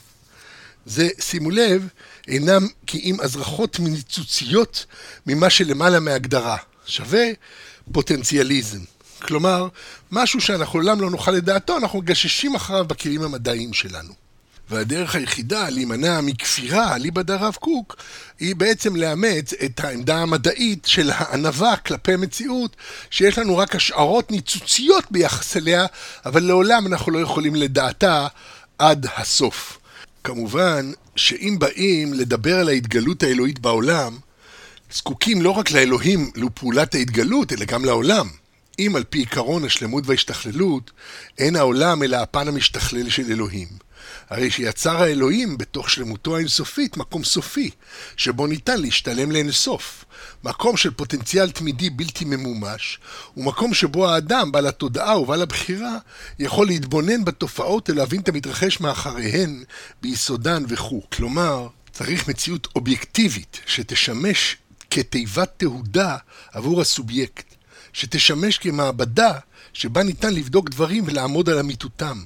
זה, שימו לב, אינם כי אם הזרחות ניצוציות ממה שלמעלה מהגדרה. שווה פוטנציאליזם. כלומר, משהו שאנחנו לעולם לא נוכל לדעתו, אנחנו מגששים אחריו בכלים המדעיים שלנו. והדרך היחידה להימנע מכפירה, אליבא דרב קוק, היא בעצם לאמץ את העמדה המדעית של הענווה כלפי מציאות, שיש לנו רק השערות ניצוציות ביחס אליה, אבל לעולם אנחנו לא יכולים לדעתה עד הסוף. כמובן שאם באים לדבר על ההתגלות האלוהית בעולם, זקוקים לא רק לאלוהים, לפעולת ההתגלות, אלא גם לעולם. אם על פי עקרון השלמות וההשתכללות, אין העולם אלא הפן המשתכלל של אלוהים. הרי שיצר האלוהים בתוך שלמותו האינסופית מקום סופי, שבו ניתן להשתלם לאינסוף. מקום של פוטנציאל תמידי בלתי ממומש, ומקום שבו האדם, בעל התודעה ובעל הבחירה, יכול להתבונן בתופעות ולהבין את המתרחש מאחריהן, ביסודן וכו'. כלומר, צריך מציאות אובייקטיבית שתשמש כתיבת תהודה עבור הסובייקט. שתשמש כמעבדה שבה ניתן לבדוק דברים ולעמוד על אמיתותם.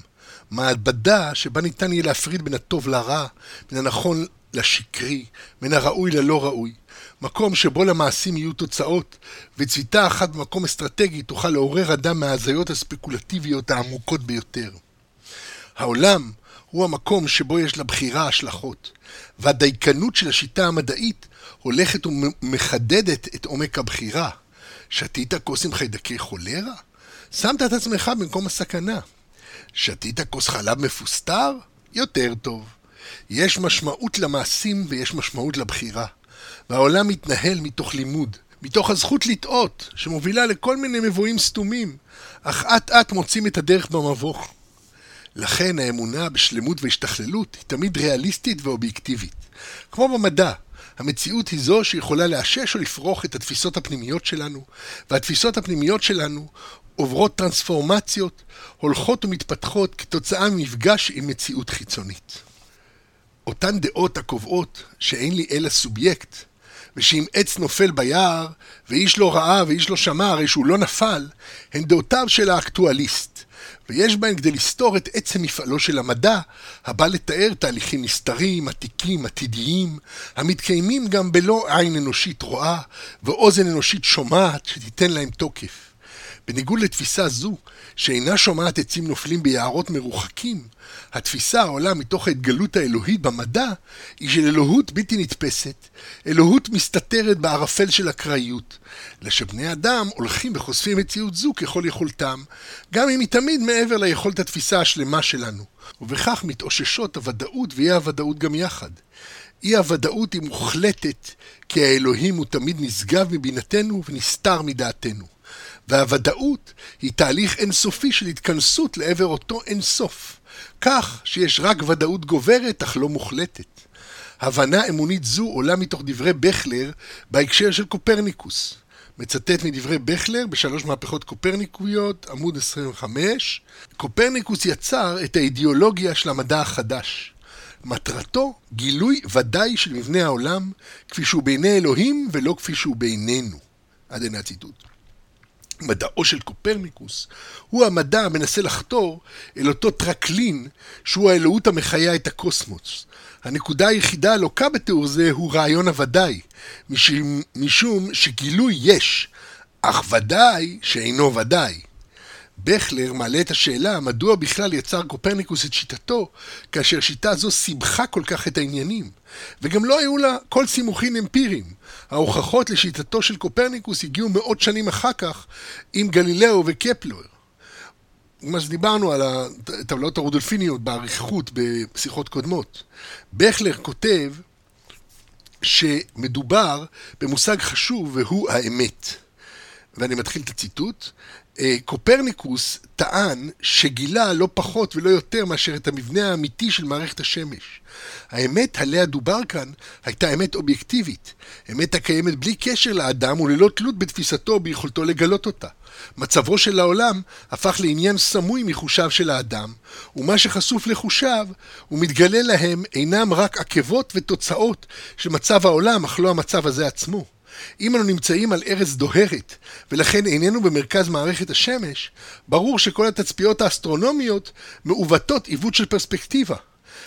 מעבדה שבה ניתן יהיה להפריד בין הטוב לרע, בין הנכון לשקרי, בין הראוי ללא ראוי. מקום שבו למעשים יהיו תוצאות, וצביתה אחת במקום אסטרטגי תוכל לעורר אדם מההזיות הספקולטיביות העמוקות ביותר. העולם הוא המקום שבו יש לבחירה השלכות, והדייקנות של השיטה המדעית הולכת ומחדדת את עומק הבחירה. שתית כוס עם חיידקי חולרה? שמת את עצמך במקום הסכנה. שתית כוס חלב מפוסטר? יותר טוב. יש משמעות למעשים ויש משמעות לבחירה. והעולם מתנהל מתוך לימוד, מתוך הזכות לטעות, שמובילה לכל מיני מבואים סתומים, אך אט אט מוצאים את הדרך במבוך. לכן האמונה בשלמות והשתכללות היא תמיד ריאליסטית ואובייקטיבית. כמו במדע, המציאות היא זו שיכולה לאשש או לפרוח את התפיסות הפנימיות שלנו, והתפיסות הפנימיות שלנו עוברות טרנספורמציות, הולכות ומתפתחות כתוצאה ממפגש עם מציאות חיצונית. אותן דעות הקובעות שאין לי אלא סובייקט, ושאם עץ נופל ביער, ואיש לא ראה ואיש לא שמע, הרי שהוא לא נפל, הן דעותיו של האקטואליסט, ויש בהן כדי לסתור את עצם מפעלו של המדע, הבא לתאר תהליכים נסתרים, עתיקים, עתידיים, המתקיימים גם בלא עין אנושית רואה, ואוזן אנושית שומעת, שתיתן להם תוקף. בניגוד לתפיסה זו, שאינה שומעת עצים נופלים ביערות מרוחקים, התפיסה העולה מתוך ההתגלות האלוהית במדע, היא של אלוהות בלתי נתפסת, אלוהות מסתתרת בערפל של אקראיות, אלא שבני אדם הולכים וחושפים מציאות זו ככל יכולתם, גם אם היא תמיד מעבר ליכולת התפיסה השלמה שלנו, ובכך מתאוששות הוודאות ואי הוודאות גם יחד. אי הוודאות היא מוחלטת, כי האלוהים הוא תמיד נשגב מבינתנו ונסתר מדעתנו. והוודאות היא תהליך אינסופי של התכנסות לעבר אותו אינסוף, כך שיש רק ודאות גוברת אך לא מוחלטת. הבנה אמונית זו עולה מתוך דברי בכלר בהקשר של קופרניקוס. מצטט מדברי בכלר בשלוש מהפכות קופרניקויות, עמוד 25. קופרניקוס יצר את האידיאולוגיה של המדע החדש. מטרתו גילוי ודאי של מבנה העולם, כפי שהוא בעיני אלוהים ולא כפי שהוא בעינינו. עד הנה הציטוט. מדעו של קופרניקוס הוא המדע המנסה לחתור אל אותו טרקלין שהוא האלוהות המחיה את הקוסמוס. הנקודה היחידה הלוקה בתיאור זה הוא רעיון הוודאי, משום, שגילוי יש, אך ודאי שאינו ודאי. בכלר מעלה את השאלה מדוע בכלל יצר קופרניקוס את שיטתו, כאשר שיטה זו סיבכה כל כך את העניינים, וגם לא היו לה כל סימוכים אמפיריים. ההוכחות לשיטתו של קופרניקוס הגיעו מאות שנים אחר כך עם גלילאו וקפלר. מה שדיברנו על הטבלאות הרודולפיניות באריכות בשיחות קודמות. בכלר כותב שמדובר במושג חשוב והוא האמת. ואני מתחיל את הציטוט. אה, קופרניקוס טען שגילה לא פחות ולא יותר מאשר את המבנה האמיתי של מערכת השמש. האמת עליה דובר כאן הייתה אמת אובייקטיבית, אמת הקיימת בלי קשר לאדם וללא תלות בתפיסתו וביכולתו לגלות אותה. מצבו של העולם הפך לעניין סמוי מחושיו של האדם, ומה שחשוף לחושיו ומתגלה להם אינם רק עקבות ותוצאות של מצב העולם, אך לא המצב הזה עצמו. אם אנו נמצאים על ארץ דוהרת, ולכן איננו במרכז מערכת השמש, ברור שכל התצפיות האסטרונומיות מעוותות עיוות של פרספקטיבה.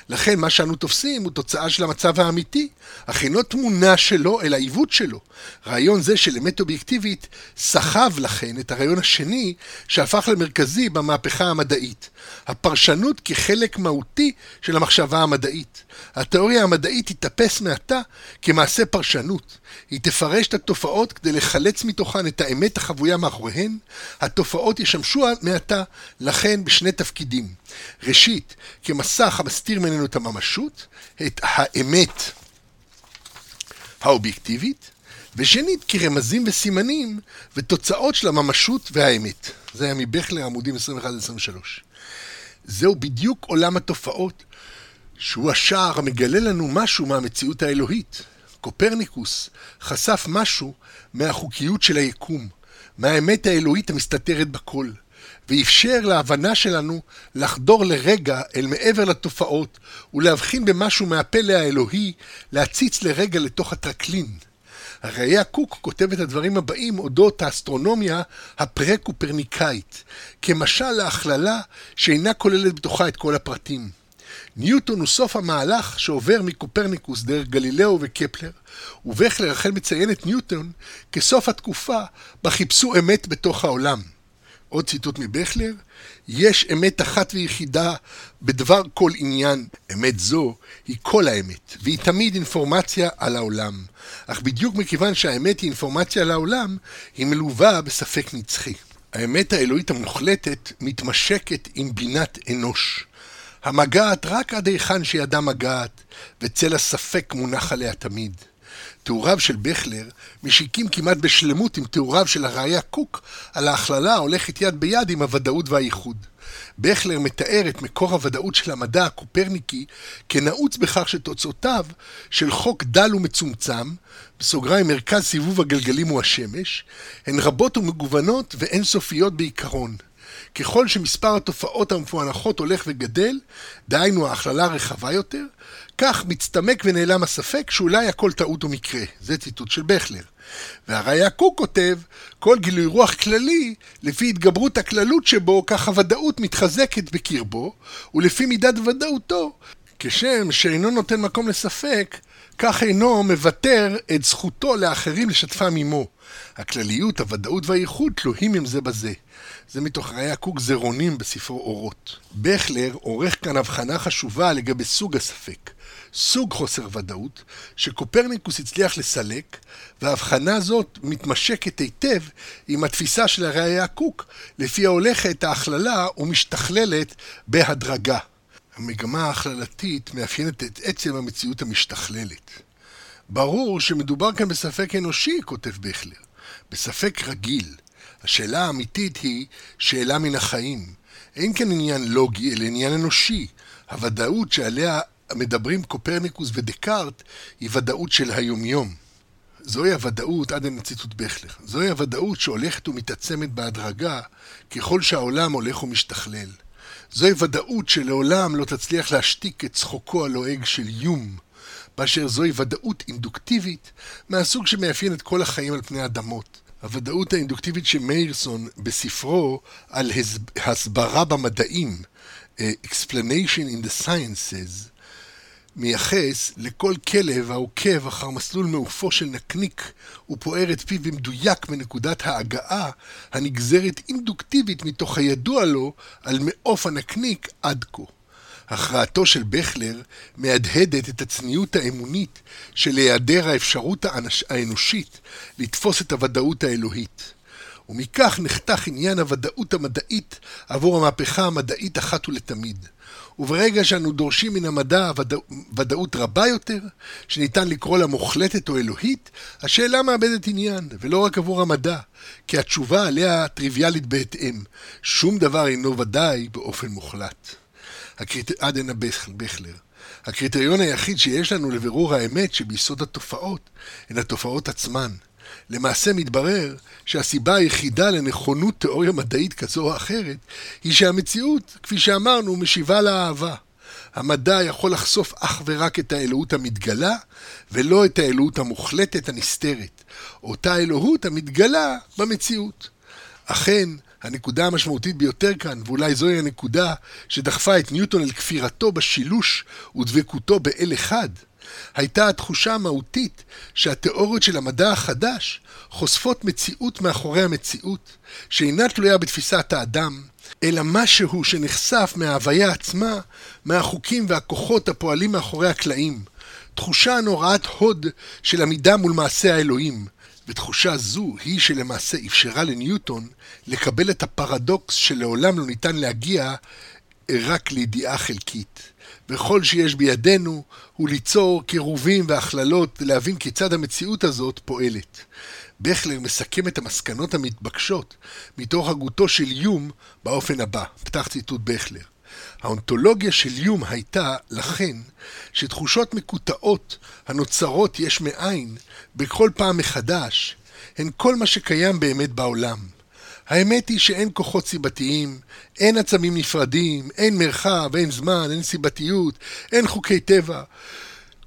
לכן מה שאנו תופסים הוא תוצאה של המצב האמיתי, אך אינו תמונה שלו, אלא עיוות שלו. רעיון זה של אמת אובייקטיבית סחב לכן את הרעיון השני שהפך למרכזי במהפכה המדעית. הפרשנות כחלק מהותי של המחשבה המדעית. התיאוריה המדעית תיתפס מעתה כמעשה פרשנות. היא תפרש את התופעות כדי לחלץ מתוכן את האמת החבויה מאחוריהן. התופעות ישמשו מעתה לכן בשני תפקידים. ראשית, כמסך המסתיר ממנו את הממשות, את האמת האובייקטיבית, ושנית, כרמזים וסימנים ותוצאות של הממשות והאמת. זה היה מבכלר עמודים 21-23. זהו בדיוק עולם התופעות, שהוא השער המגלה לנו משהו מהמציאות האלוהית. קופרניקוס חשף משהו מהחוקיות של היקום, מהאמת האלוהית המסתתרת בכל. ואפשר להבנה שלנו לחדור לרגע אל מעבר לתופעות ולהבחין במשהו מהפלא האלוהי, להציץ לרגע לתוך הטרקלין. הראייה קוק כותב את הדברים הבאים אודות האסטרונומיה הפרה-קופרניקאית, כמשל להכללה שאינה כוללת בתוכה את כל הפרטים. ניוטון הוא סוף המהלך שעובר מקופרניקוס דרך גלילאו וקפלר, ובכלר החל מציין את ניוטון כסוף התקופה בה חיפשו אמת בתוך העולם. עוד ציטוט מבכלר, יש אמת אחת ויחידה בדבר כל עניין. אמת זו היא כל האמת, והיא תמיד אינפורמציה על העולם. אך בדיוק מכיוון שהאמת היא אינפורמציה על העולם, היא מלווה בספק נצחי. האמת האלוהית המוחלטת מתמשקת עם בינת אנוש. המגעת רק עד היכן שידה מגעת, וצל הספק מונח עליה תמיד. תיאוריו של בכלר משיקים כמעט בשלמות עם תיאוריו של הראיה קוק על ההכללה ההולכת יד ביד עם הוודאות והייחוד. בכלר מתאר את מקור הוודאות של המדע הקופרניקי כנעוץ בכך שתוצאותיו של חוק דל ומצומצם, בסוגריים מרכז סיבוב הגלגלים הוא השמש, הן רבות ומגוונות ואינסופיות בעיקרון. ככל שמספר התופעות המפוענחות הולך וגדל, דהיינו ההכללה רחבה יותר, כך מצטמק ונעלם הספק שאולי הכל טעות ומקרה. זה ציטוט של בכלר. והראיה קוק כותב, כל גילוי רוח כללי, לפי התגברות הכללות שבו, כך הוודאות מתחזקת בקרבו, ולפי מידת ודאותו, כשם שאינו נותן מקום לספק, כך אינו מוותר את זכותו לאחרים לשתפם עמו. הכלליות, הוודאות והייחוד תלויים עם זה בזה. זה מתוך ראי הקוק זרעונים בספרו אורות. בכלר עורך כאן הבחנה חשובה לגבי סוג הספק. סוג חוסר ודאות, שקופרניקוס הצליח לסלק, וההבחנה הזאת מתמשקת היטב עם התפיסה של הראי הקוק, לפיה הולכת ההכללה ומשתכללת בהדרגה. המגמה ההכללתית מאפיינת את עצם המציאות המשתכללת. ברור שמדובר כאן בספק אנושי, כותב בכלר, בספק רגיל. השאלה האמיתית היא שאלה מן החיים. אין כאן עניין לוגי, אלא עניין אנושי. הוודאות שעליה מדברים קופרניקוס ודקארט היא ודאות של היומיום. זוהי הוודאות, עד אין ציטוט בכלר, זוהי הוודאות שהולכת ומתעצמת בהדרגה ככל שהעולם הולך ומשתכלל. זוהי ודאות שלעולם לא תצליח להשתיק את צחוקו הלועג של יום, באשר זוהי ודאות אינדוקטיבית מהסוג שמאפיין את כל החיים על פני אדמות. הוודאות האינדוקטיבית של מאירסון בספרו על הסברה במדעים, אה, Explanation in the Sciences, מייחס לכל כלב העוקב אחר מסלול מעופו של נקניק ופוער את פיו במדויק מנקודת ההגעה הנגזרת אינדוקטיבית מתוך הידוע לו על מעוף הנקניק עד כה. הכרעתו של בכלר מהדהדת את הצניעות האמונית של היעדר האפשרות האנושית לתפוס את הוודאות האלוהית. ומכך נחתך עניין הוודאות המדעית עבור המהפכה המדעית אחת ולתמיד. וברגע שאנו דורשים מן המדע ודא, ודאות רבה יותר, שניתן לקרוא לה מוחלטת או אלוהית, השאלה מאבדת עניין, ולא רק עבור המדע, כי התשובה עליה טריוויאלית בהתאם. שום דבר אינו ודאי באופן מוחלט. הקריט... עדנה בכלר. הקריטריון היחיד שיש לנו לבירור האמת שביסוד התופעות הן התופעות עצמן. למעשה מתברר שהסיבה היחידה לנכונות תיאוריה מדעית כזו או אחרת היא שהמציאות, כפי שאמרנו, משיבה לאהבה. המדע יכול לחשוף אך ורק את האלוהות המתגלה, ולא את האלוהות המוחלטת הנסתרת, אותה אלוהות המתגלה במציאות. אכן, הנקודה המשמעותית ביותר כאן, ואולי זוהי הנקודה שדחפה את ניוטון אל כפירתו בשילוש ודבקותו באל אחד, הייתה התחושה המהותית שהתיאוריות של המדע החדש חושפות מציאות מאחורי המציאות, שאינה תלויה בתפיסת האדם, אלא משהו שנחשף מההוויה עצמה, מהחוקים והכוחות הפועלים מאחורי הקלעים. תחושה נוראת הוד של עמידה מול מעשה האלוהים, ותחושה זו היא שלמעשה אפשרה לניוטון לקבל את הפרדוקס שלעולם לא ניתן להגיע רק לידיעה חלקית. וכל שיש בידינו הוא ליצור קירובים והכללות להבין כיצד המציאות הזאת פועלת. בכלר מסכם את המסקנות המתבקשות מתוך הגותו של יום באופן הבא, פתח ציטוט בכלר. האונתולוגיה של יום הייתה, לכן, שתחושות מקוטעות הנוצרות יש מאין בכל פעם מחדש, הן כל מה שקיים באמת בעולם. האמת היא שאין כוחות סיבתיים, אין עצמים נפרדים, אין מרחב, אין זמן, אין סיבתיות, אין חוקי טבע.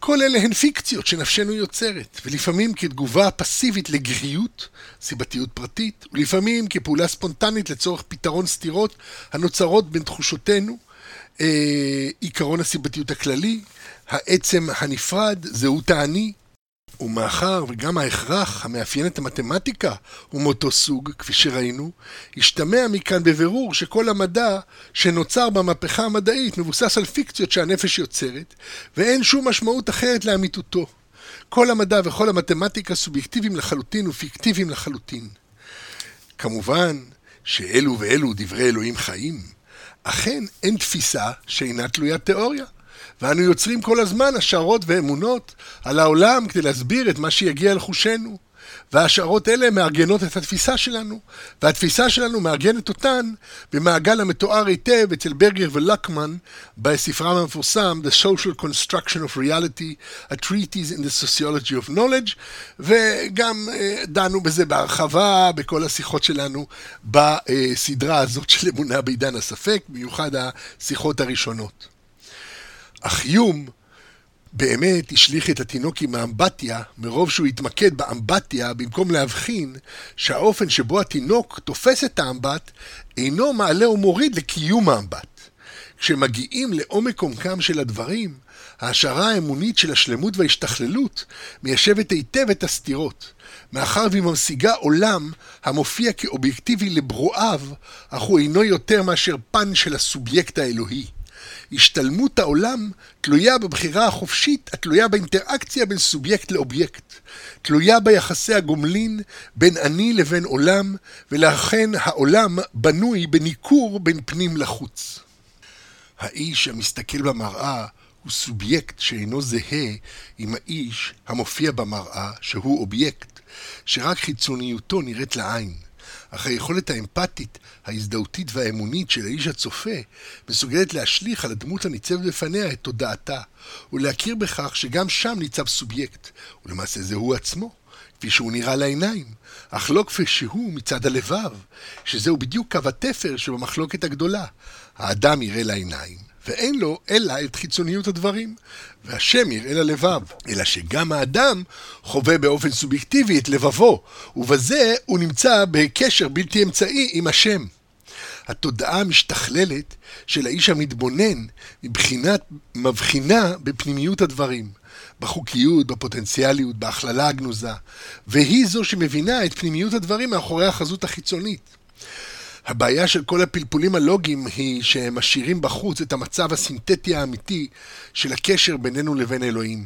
כל אלה הן פיקציות שנפשנו יוצרת, ולפעמים כתגובה פסיבית לגריות, סיבתיות פרטית, ולפעמים כפעולה ספונטנית לצורך פתרון סתירות הנוצרות בין תחושותינו, אה, עיקרון הסיבתיות הכללי, העצם הנפרד, זהות האני, ומאחר וגם ההכרח המאפיין את המתמטיקה הוא מאותו סוג, כפי שראינו, השתמע מכאן בבירור שכל המדע שנוצר במהפכה המדעית מבוסס על פיקציות שהנפש יוצרת, ואין שום משמעות אחרת לאמיתותו. כל המדע וכל המתמטיקה סובייקטיביים לחלוטין ופיקטיביים לחלוטין. כמובן שאלו ואלו דברי אלוהים חיים. אכן אין תפיסה שאינה תלוית תיאוריה. ואנו יוצרים כל הזמן השערות ואמונות על העולם כדי להסביר את מה שיגיע אל חושנו. וההשערות האלה מארגנות את התפיסה שלנו, והתפיסה שלנו מארגנת אותן במעגל המתואר היטב אצל ברגר ולקמן בספרם המפורסם The Social Construction of Reality, A Treatise in the Sociology of Knowledge, וגם אה, דנו בזה בהרחבה בכל השיחות שלנו בסדרה הזאת של אמונה בעידן הספק, במיוחד השיחות הראשונות. אך יום באמת השליך את התינוק עם האמבטיה, מרוב שהוא התמקד באמבטיה, במקום להבחין שהאופן שבו התינוק תופס את האמבט אינו מעלה ומוריד לקיום האמבט. כשמגיעים לעומק עומקם של הדברים, ההשערה האמונית של השלמות וההשתכללות מיישבת היטב את הסתירות, מאחר והיא ממשיגה עולם המופיע כאובייקטיבי לברואיו, אך הוא אינו יותר מאשר פן של הסובייקט האלוהי. השתלמות העולם תלויה בבחירה החופשית התלויה באינטראקציה בין סובייקט לאובייקט, תלויה ביחסי הגומלין בין אני לבין עולם, ולכן העולם בנוי בניכור בין פנים לחוץ. האיש המסתכל במראה הוא סובייקט שאינו זהה עם האיש המופיע במראה, שהוא אובייקט, שרק חיצוניותו נראית לעין. אך היכולת האמפתית, ההזדהותית והאמונית של האיש הצופה מסוגלת להשליך על הדמות הניצבת בפניה את תודעתה, ולהכיר בכך שגם שם ניצב סובייקט, ולמעשה זה הוא עצמו, כפי שהוא נראה לעיניים, אך לא כפי שהוא מצד הלבב, שזהו בדיוק קו התפר שבמחלוקת הגדולה. האדם יראה לעיניים, ואין לו אלא את חיצוניות הדברים, והשם יראה ללבב, אלא שגם האדם חווה באופן סובייקטיבי את לבבו, ובזה הוא נמצא בקשר בלתי אמצעי עם השם. התודעה המשתכללת של האיש המתבונן מבחינת, מבחינה בפנימיות הדברים, בחוקיות, בפוטנציאליות, בהכללה הגנוזה, והיא זו שמבינה את פנימיות הדברים מאחורי החזות החיצונית. הבעיה של כל הפלפולים הלוגיים היא שהם משאירים בחוץ את המצב הסינתטי האמיתי של הקשר בינינו לבין אלוהים,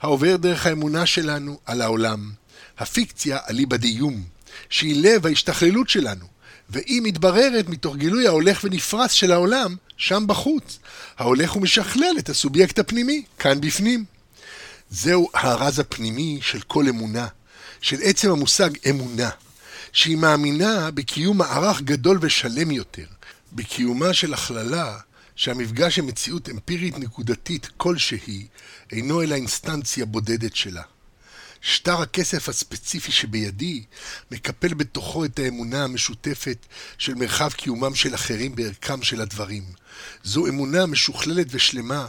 העובר דרך האמונה שלנו על העולם, הפיקציה אליבא דיום, שהיא לב ההשתכללות שלנו, והיא מתבררת מתוך גילוי ההולך ונפרס של העולם שם בחוץ, ההולך ומשכלל את הסובייקט הפנימי, כאן בפנים. זהו הרז הפנימי של כל אמונה, של עצם המושג אמונה. שהיא מאמינה בקיום מערך גדול ושלם יותר, בקיומה של הכללה שהמפגש עם מציאות אמפירית נקודתית כלשהי אינו אלא אינסטנציה בודדת שלה. שטר הכסף הספציפי שבידי מקפל בתוכו את האמונה המשותפת של מרחב קיומם של אחרים בערכם של הדברים. זו אמונה משוכללת ושלמה,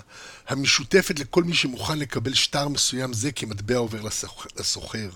המשותפת לכל מי שמוכן לקבל שטר מסוים זה כמטבע עובר לסוחר.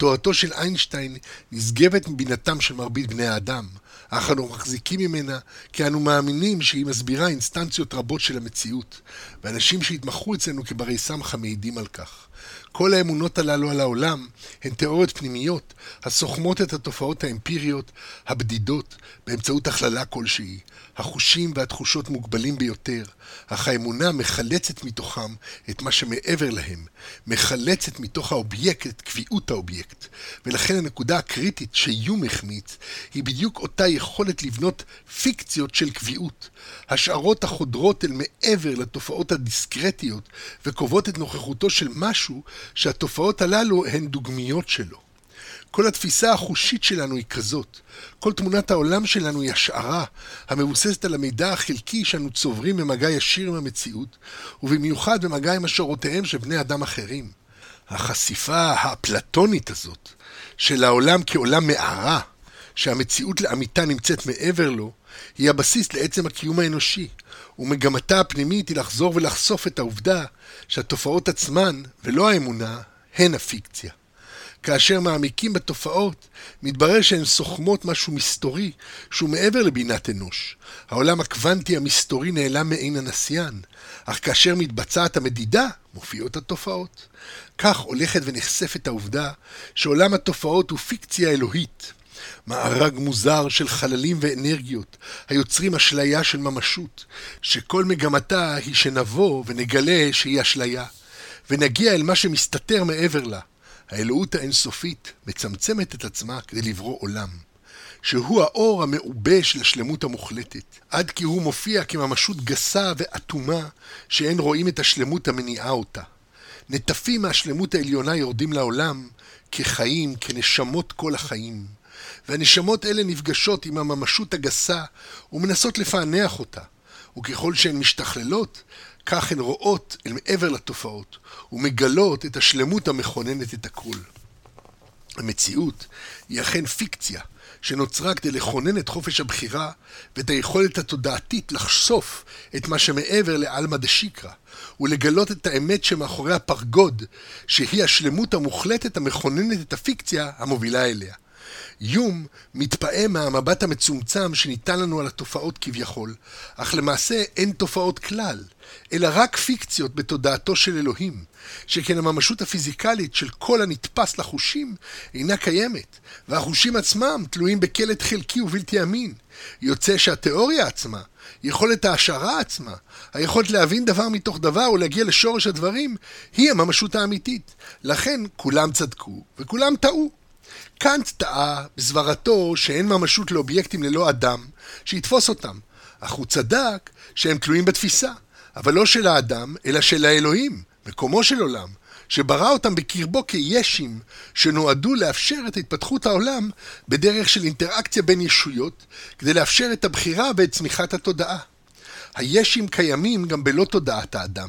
תורתו של איינשטיין נשגבת מבינתם של מרבית בני האדם, אך אנו מחזיקים ממנה כי אנו מאמינים שהיא מסבירה אינסטנציות רבות של המציאות, ואנשים שהתמחו אצלנו כברי סמכה מעידים על כך. כל האמונות הללו על העולם הן תיאוריות פנימיות הסוכמות את התופעות האמפיריות הבדידות באמצעות הכללה כלשהי. החושים והתחושות מוגבלים ביותר, אך האמונה מחלצת מתוכם את מה שמעבר להם, מחלצת מתוך האובייקט את קביעות האובייקט. ולכן הנקודה הקריטית שיום החמיץ, היא בדיוק אותה יכולת לבנות פיקציות של קביעות. השערות החודרות אל מעבר לתופעות הדיסקרטיות, וקובעות את נוכחותו של משהו שהתופעות הללו הן דוגמיות שלו. כל התפיסה החושית שלנו היא כזאת. כל תמונת העולם שלנו היא השערה, המבוססת על המידע החלקי שאנו צוברים במגע ישיר עם המציאות, ובמיוחד במגע עם השערותיהם של בני אדם אחרים. החשיפה האפלטונית הזאת, של העולם כעולם מערה, שהמציאות לאמיתה נמצאת מעבר לו, היא הבסיס לעצם הקיום האנושי, ומגמתה הפנימית היא לחזור ולחשוף את העובדה שהתופעות עצמן, ולא האמונה, הן הפיקציה. כאשר מעמיקים בתופעות, מתברר שהן סוכמות משהו מסתורי שהוא מעבר לבינת אנוש. העולם הקוונטי המסתורי נעלם מעין הנסיין, אך כאשר מתבצעת המדידה, מופיעות התופעות. כך הולכת ונחשפת העובדה שעולם התופעות הוא פיקציה אלוהית. מארג מוזר של חללים ואנרגיות, היוצרים אשליה של ממשות, שכל מגמתה היא שנבוא ונגלה שהיא אשליה, ונגיע אל מה שמסתתר מעבר לה. האלוהות האינסופית מצמצמת את עצמה כדי לברוא עולם, שהוא האור המעובה של השלמות המוחלטת, עד כי הוא מופיע כממשות גסה ואטומה, שאין רואים את השלמות המניעה אותה. נטפים מהשלמות העליונה יורדים לעולם כחיים, כנשמות כל החיים. והנשמות אלה נפגשות עם הממשות הגסה ומנסות לפענח אותה. וככל שהן משתכללות, כך הן רואות אל מעבר לתופעות, ומגלות את השלמות המכוננת את הכול. המציאות היא אכן פיקציה, שנוצרה כדי לכונן את חופש הבחירה ואת היכולת התודעתית לחשוף את מה שמעבר לעלמא דשיקרא, ולגלות את האמת שמאחורי הפרגוד, שהיא השלמות המוחלטת המכוננת את הפיקציה המובילה אליה. יום מתפעם מהמבט המצומצם שניתן לנו על התופעות כביכול, אך למעשה אין תופעות כלל, אלא רק פיקציות בתודעתו של אלוהים, שכן הממשות הפיזיקלית של כל הנתפס לחושים אינה קיימת, והחושים עצמם תלויים בקלט חלקי ובלתי אמין. יוצא שהתיאוריה עצמה, יכולת ההשערה עצמה, היכולת להבין דבר מתוך דבר ולהגיע לשורש הדברים, היא הממשות האמיתית. לכן כולם צדקו וכולם טעו. קאנט טעה בסברתו שאין ממשות לאובייקטים ללא אדם שיתפוס אותם, אך הוא צדק שהם תלויים בתפיסה, אבל לא של האדם, אלא של האלוהים, מקומו של עולם, שברא אותם בקרבו כישים, שנועדו לאפשר את התפתחות העולם בדרך של אינטראקציה בין ישויות, כדי לאפשר את הבחירה ואת צמיחת התודעה. הישים קיימים גם בלא תודעת האדם.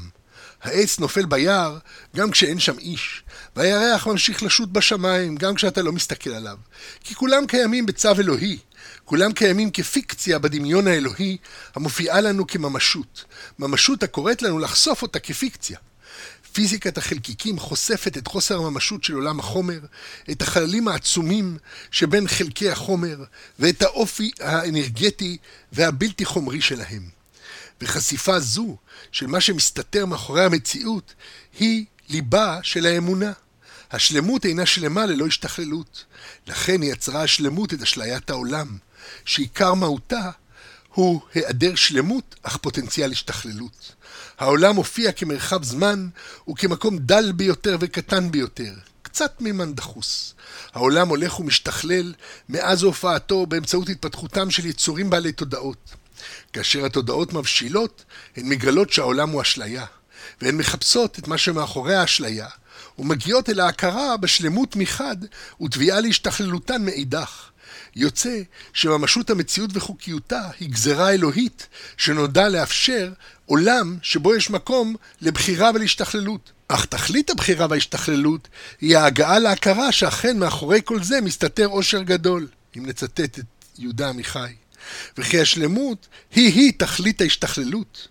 העץ נופל ביער גם כשאין שם איש, והירח ממשיך לשוט בשמיים גם כשאתה לא מסתכל עליו. כי כולם קיימים בצו אלוהי, כולם קיימים כפיקציה בדמיון האלוהי המופיעה לנו כממשות, ממשות הקוראת לנו לחשוף אותה כפיקציה. פיזיקת החלקיקים חושפת את חוסר הממשות של עולם החומר, את החללים העצומים שבין חלקי החומר, ואת האופי האנרגטי והבלתי חומרי שלהם. וחשיפה זו של מה שמסתתר מאחורי המציאות היא ליבה של האמונה. השלמות אינה שלמה ללא השתכללות. לכן יצרה השלמות את אשליית העולם, שעיקר מהותה הוא היעדר שלמות אך פוטנציאל השתכללות. העולם מופיע כמרחב זמן וכמקום דל ביותר וקטן ביותר, קצת מימן דחוס. העולם הולך ומשתכלל מאז הופעתו באמצעות התפתחותם של יצורים בעלי תודעות. כאשר התודעות מבשילות, הן מגלות שהעולם הוא אשליה, והן מחפשות את מה שמאחורי האשליה, ומגיעות אל ההכרה בשלמות מחד ותביעה להשתכללותן מאידך. יוצא שממשות המציאות וחוקיותה היא גזרה אלוהית שנועדה לאפשר עולם שבו יש מקום לבחירה ולהשתכללות. אך תכלית הבחירה וההשתכללות היא ההגעה להכרה שאכן מאחורי כל זה מסתתר עושר גדול, אם נצטט את יהודה עמיחי. וכי השלמות היא-היא תכלית ההשתכללות.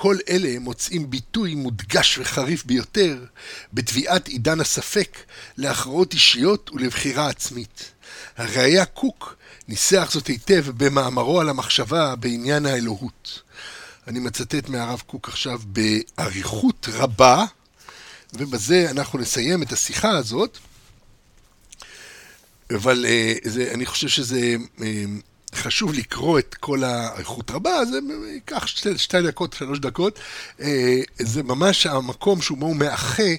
כל אלה מוצאים ביטוי מודגש וחריף ביותר בתביעת עידן הספק להכרעות אישיות ולבחירה עצמית. הראיה קוק ניסח זאת היטב במאמרו על המחשבה בעניין האלוהות. אני מצטט מהרב קוק עכשיו באריכות רבה, ובזה אנחנו נסיים את השיחה הזאת. אבל uh, זה, אני חושב שזה uh, חשוב לקרוא את כל האיכות רבה, זה ייקח שתי, שתי דקות, שלוש דקות. אה, זה ממש המקום שבו הוא מאחה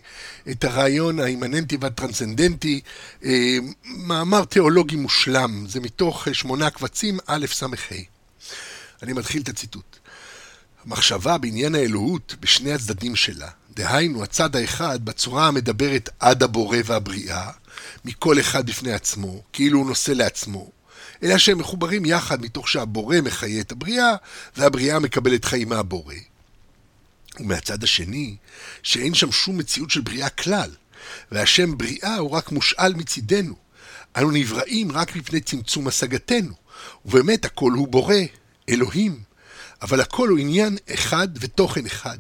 את הרעיון האימננטי והטרנסצנדנטי. אה, מאמר תיאולוגי מושלם, זה מתוך שמונה קבצים, א' ס"ה. אני מתחיל את הציטוט. המחשבה בעניין האלוהות בשני הצדדים שלה, דהיינו הצד האחד בצורה המדברת עד הבורא והבריאה, מכל אחד בפני עצמו, כאילו הוא נושא לעצמו, אלא שהם מחוברים יחד מתוך שהבורא מחיה את הבריאה, והבריאה מקבלת חיים מהבורא. ומהצד השני, שאין שם שום מציאות של בריאה כלל, והשם בריאה הוא רק מושאל מצידנו. אנו נבראים רק מפני צמצום השגתנו, ובאמת הכל הוא בורא, אלוהים. אבל הכל הוא עניין אחד ותוכן אחד,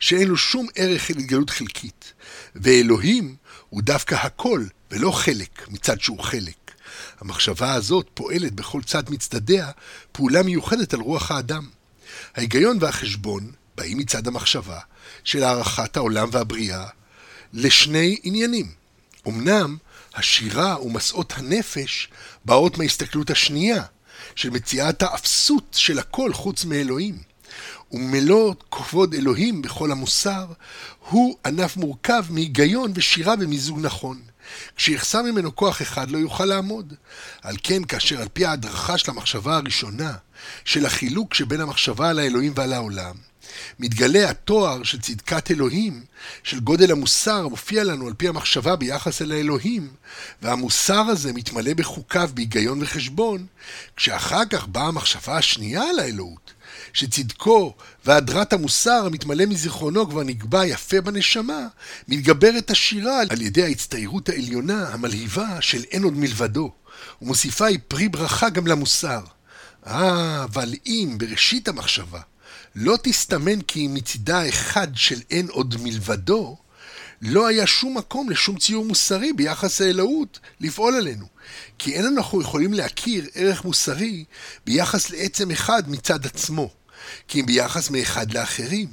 שאין לו שום ערך של התגלות חלקית. ואלוהים הוא דווקא הכל, ולא חלק, מצד שהוא חלק. המחשבה הזאת פועלת בכל צד מצדדיה פעולה מיוחדת על רוח האדם. ההיגיון והחשבון באים מצד המחשבה של הערכת העולם והבריאה לשני עניינים. אמנם השירה ומשאות הנפש באות מההסתכלות השנייה, של מציאת האפסות של הכל חוץ מאלוהים. ומלוא כבוד אלוהים בכל המוסר, הוא ענף מורכב מהיגיון ושירה ומיזוג נכון. כשיחסר ממנו כוח אחד לא יוכל לעמוד. על כן, כאשר על פי ההדרכה של המחשבה הראשונה, של החילוק שבין המחשבה על האלוהים ועל העולם, מתגלה התואר של צדקת אלוהים, של גודל המוסר המופיע לנו על פי המחשבה ביחס אל האלוהים, והמוסר הזה מתמלא בחוקיו בהיגיון וחשבון, כשאחר כך באה המחשבה השנייה על האלוהות, שצדקו והדרת המוסר המתמלא מזיכרונו כבר נקבע יפה בנשמה, מתגברת השירה על ידי ההצטיירות העליונה המלהיבה של אין עוד מלבדו, ומוסיפה היא פרי ברכה גם למוסר. אה, אבל אם בראשית המחשבה לא תסתמן כי מצידה האחד של אין עוד מלבדו, לא היה שום מקום לשום ציור מוסרי ביחס האלוהות לפעול עלינו. כי אין אנחנו יכולים להכיר ערך מוסרי ביחס לעצם אחד מצד עצמו, כי אם ביחס מאחד לאחרים.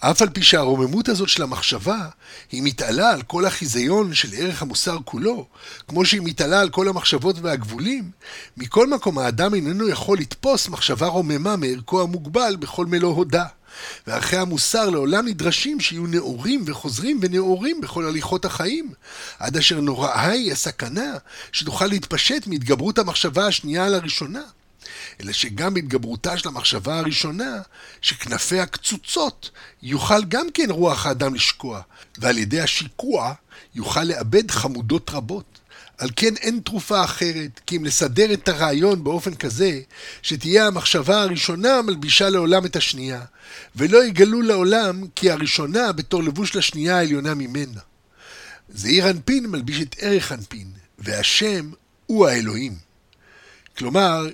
אף על פי שהרוממות הזאת של המחשבה, היא מתעלה על כל החיזיון של ערך המוסר כולו, כמו שהיא מתעלה על כל המחשבות והגבולים, מכל מקום האדם איננו יכול לתפוס מחשבה רוממה מערכו המוגבל בכל מלוא הודה. וערכי המוסר לעולם נדרשים שיהיו נאורים וחוזרים ונאורים בכל הליכות החיים, עד אשר נוראה היא הסכנה שתוכל להתפשט מהתגברות המחשבה השנייה על הראשונה. אלא שגם בהתגברותה של המחשבה הראשונה, שכנפיה קצוצות, יוכל גם כן רוח האדם לשקוע, ועל ידי השיקוע יוכל לאבד חמודות רבות. על כן אין תרופה אחרת, כי אם לסדר את הרעיון באופן כזה, שתהיה המחשבה הראשונה מלבישה לעולם את השנייה, ולא יגלו לעולם כי הראשונה בתור לבוש לשנייה העליונה ממנה. זעיר אנפין מלביש את ערך אנפין, והשם הוא האלוהים. כלומר,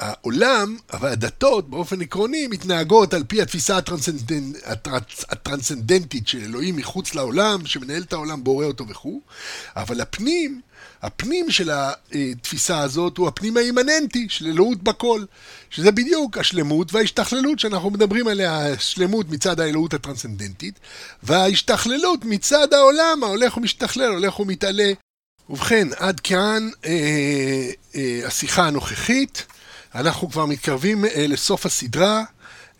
העולם והדתות באופן עקרוני מתנהגות על פי התפיסה הטרנסנדנט, הטרנס, הטרנסנדנטית של אלוהים מחוץ לעולם, שמנהל את העולם, בורא אותו וכו', אבל הפנים, הפנים של התפיסה הזאת הוא הפנים האימננטי של אלוהות בכל, שזה בדיוק השלמות וההשתכללות שאנחנו מדברים עליה, השלמות מצד האלוהות הטרנסנדנטית, וההשתכללות מצד העולם ההולך ומשתכלל, הולך ומתעלה. ובכן, עד כאן אה, אה, השיחה הנוכחית. אנחנו כבר מתקרבים אה, לסוף הסדרה.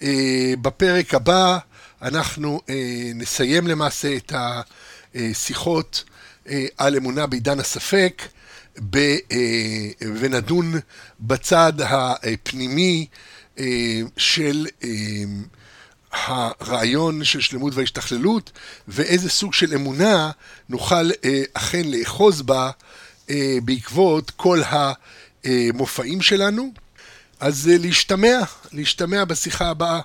אה, בפרק הבא אנחנו אה, נסיים למעשה את השיחות על אמונה בעידן הספק, ונדון בצד הפנימי של הרעיון של שלמות והשתכללות, ואיזה סוג של אמונה נוכל אכן לאחוז בה בעקבות כל המופעים שלנו. אז להשתמע, להשתמע בשיחה הבאה.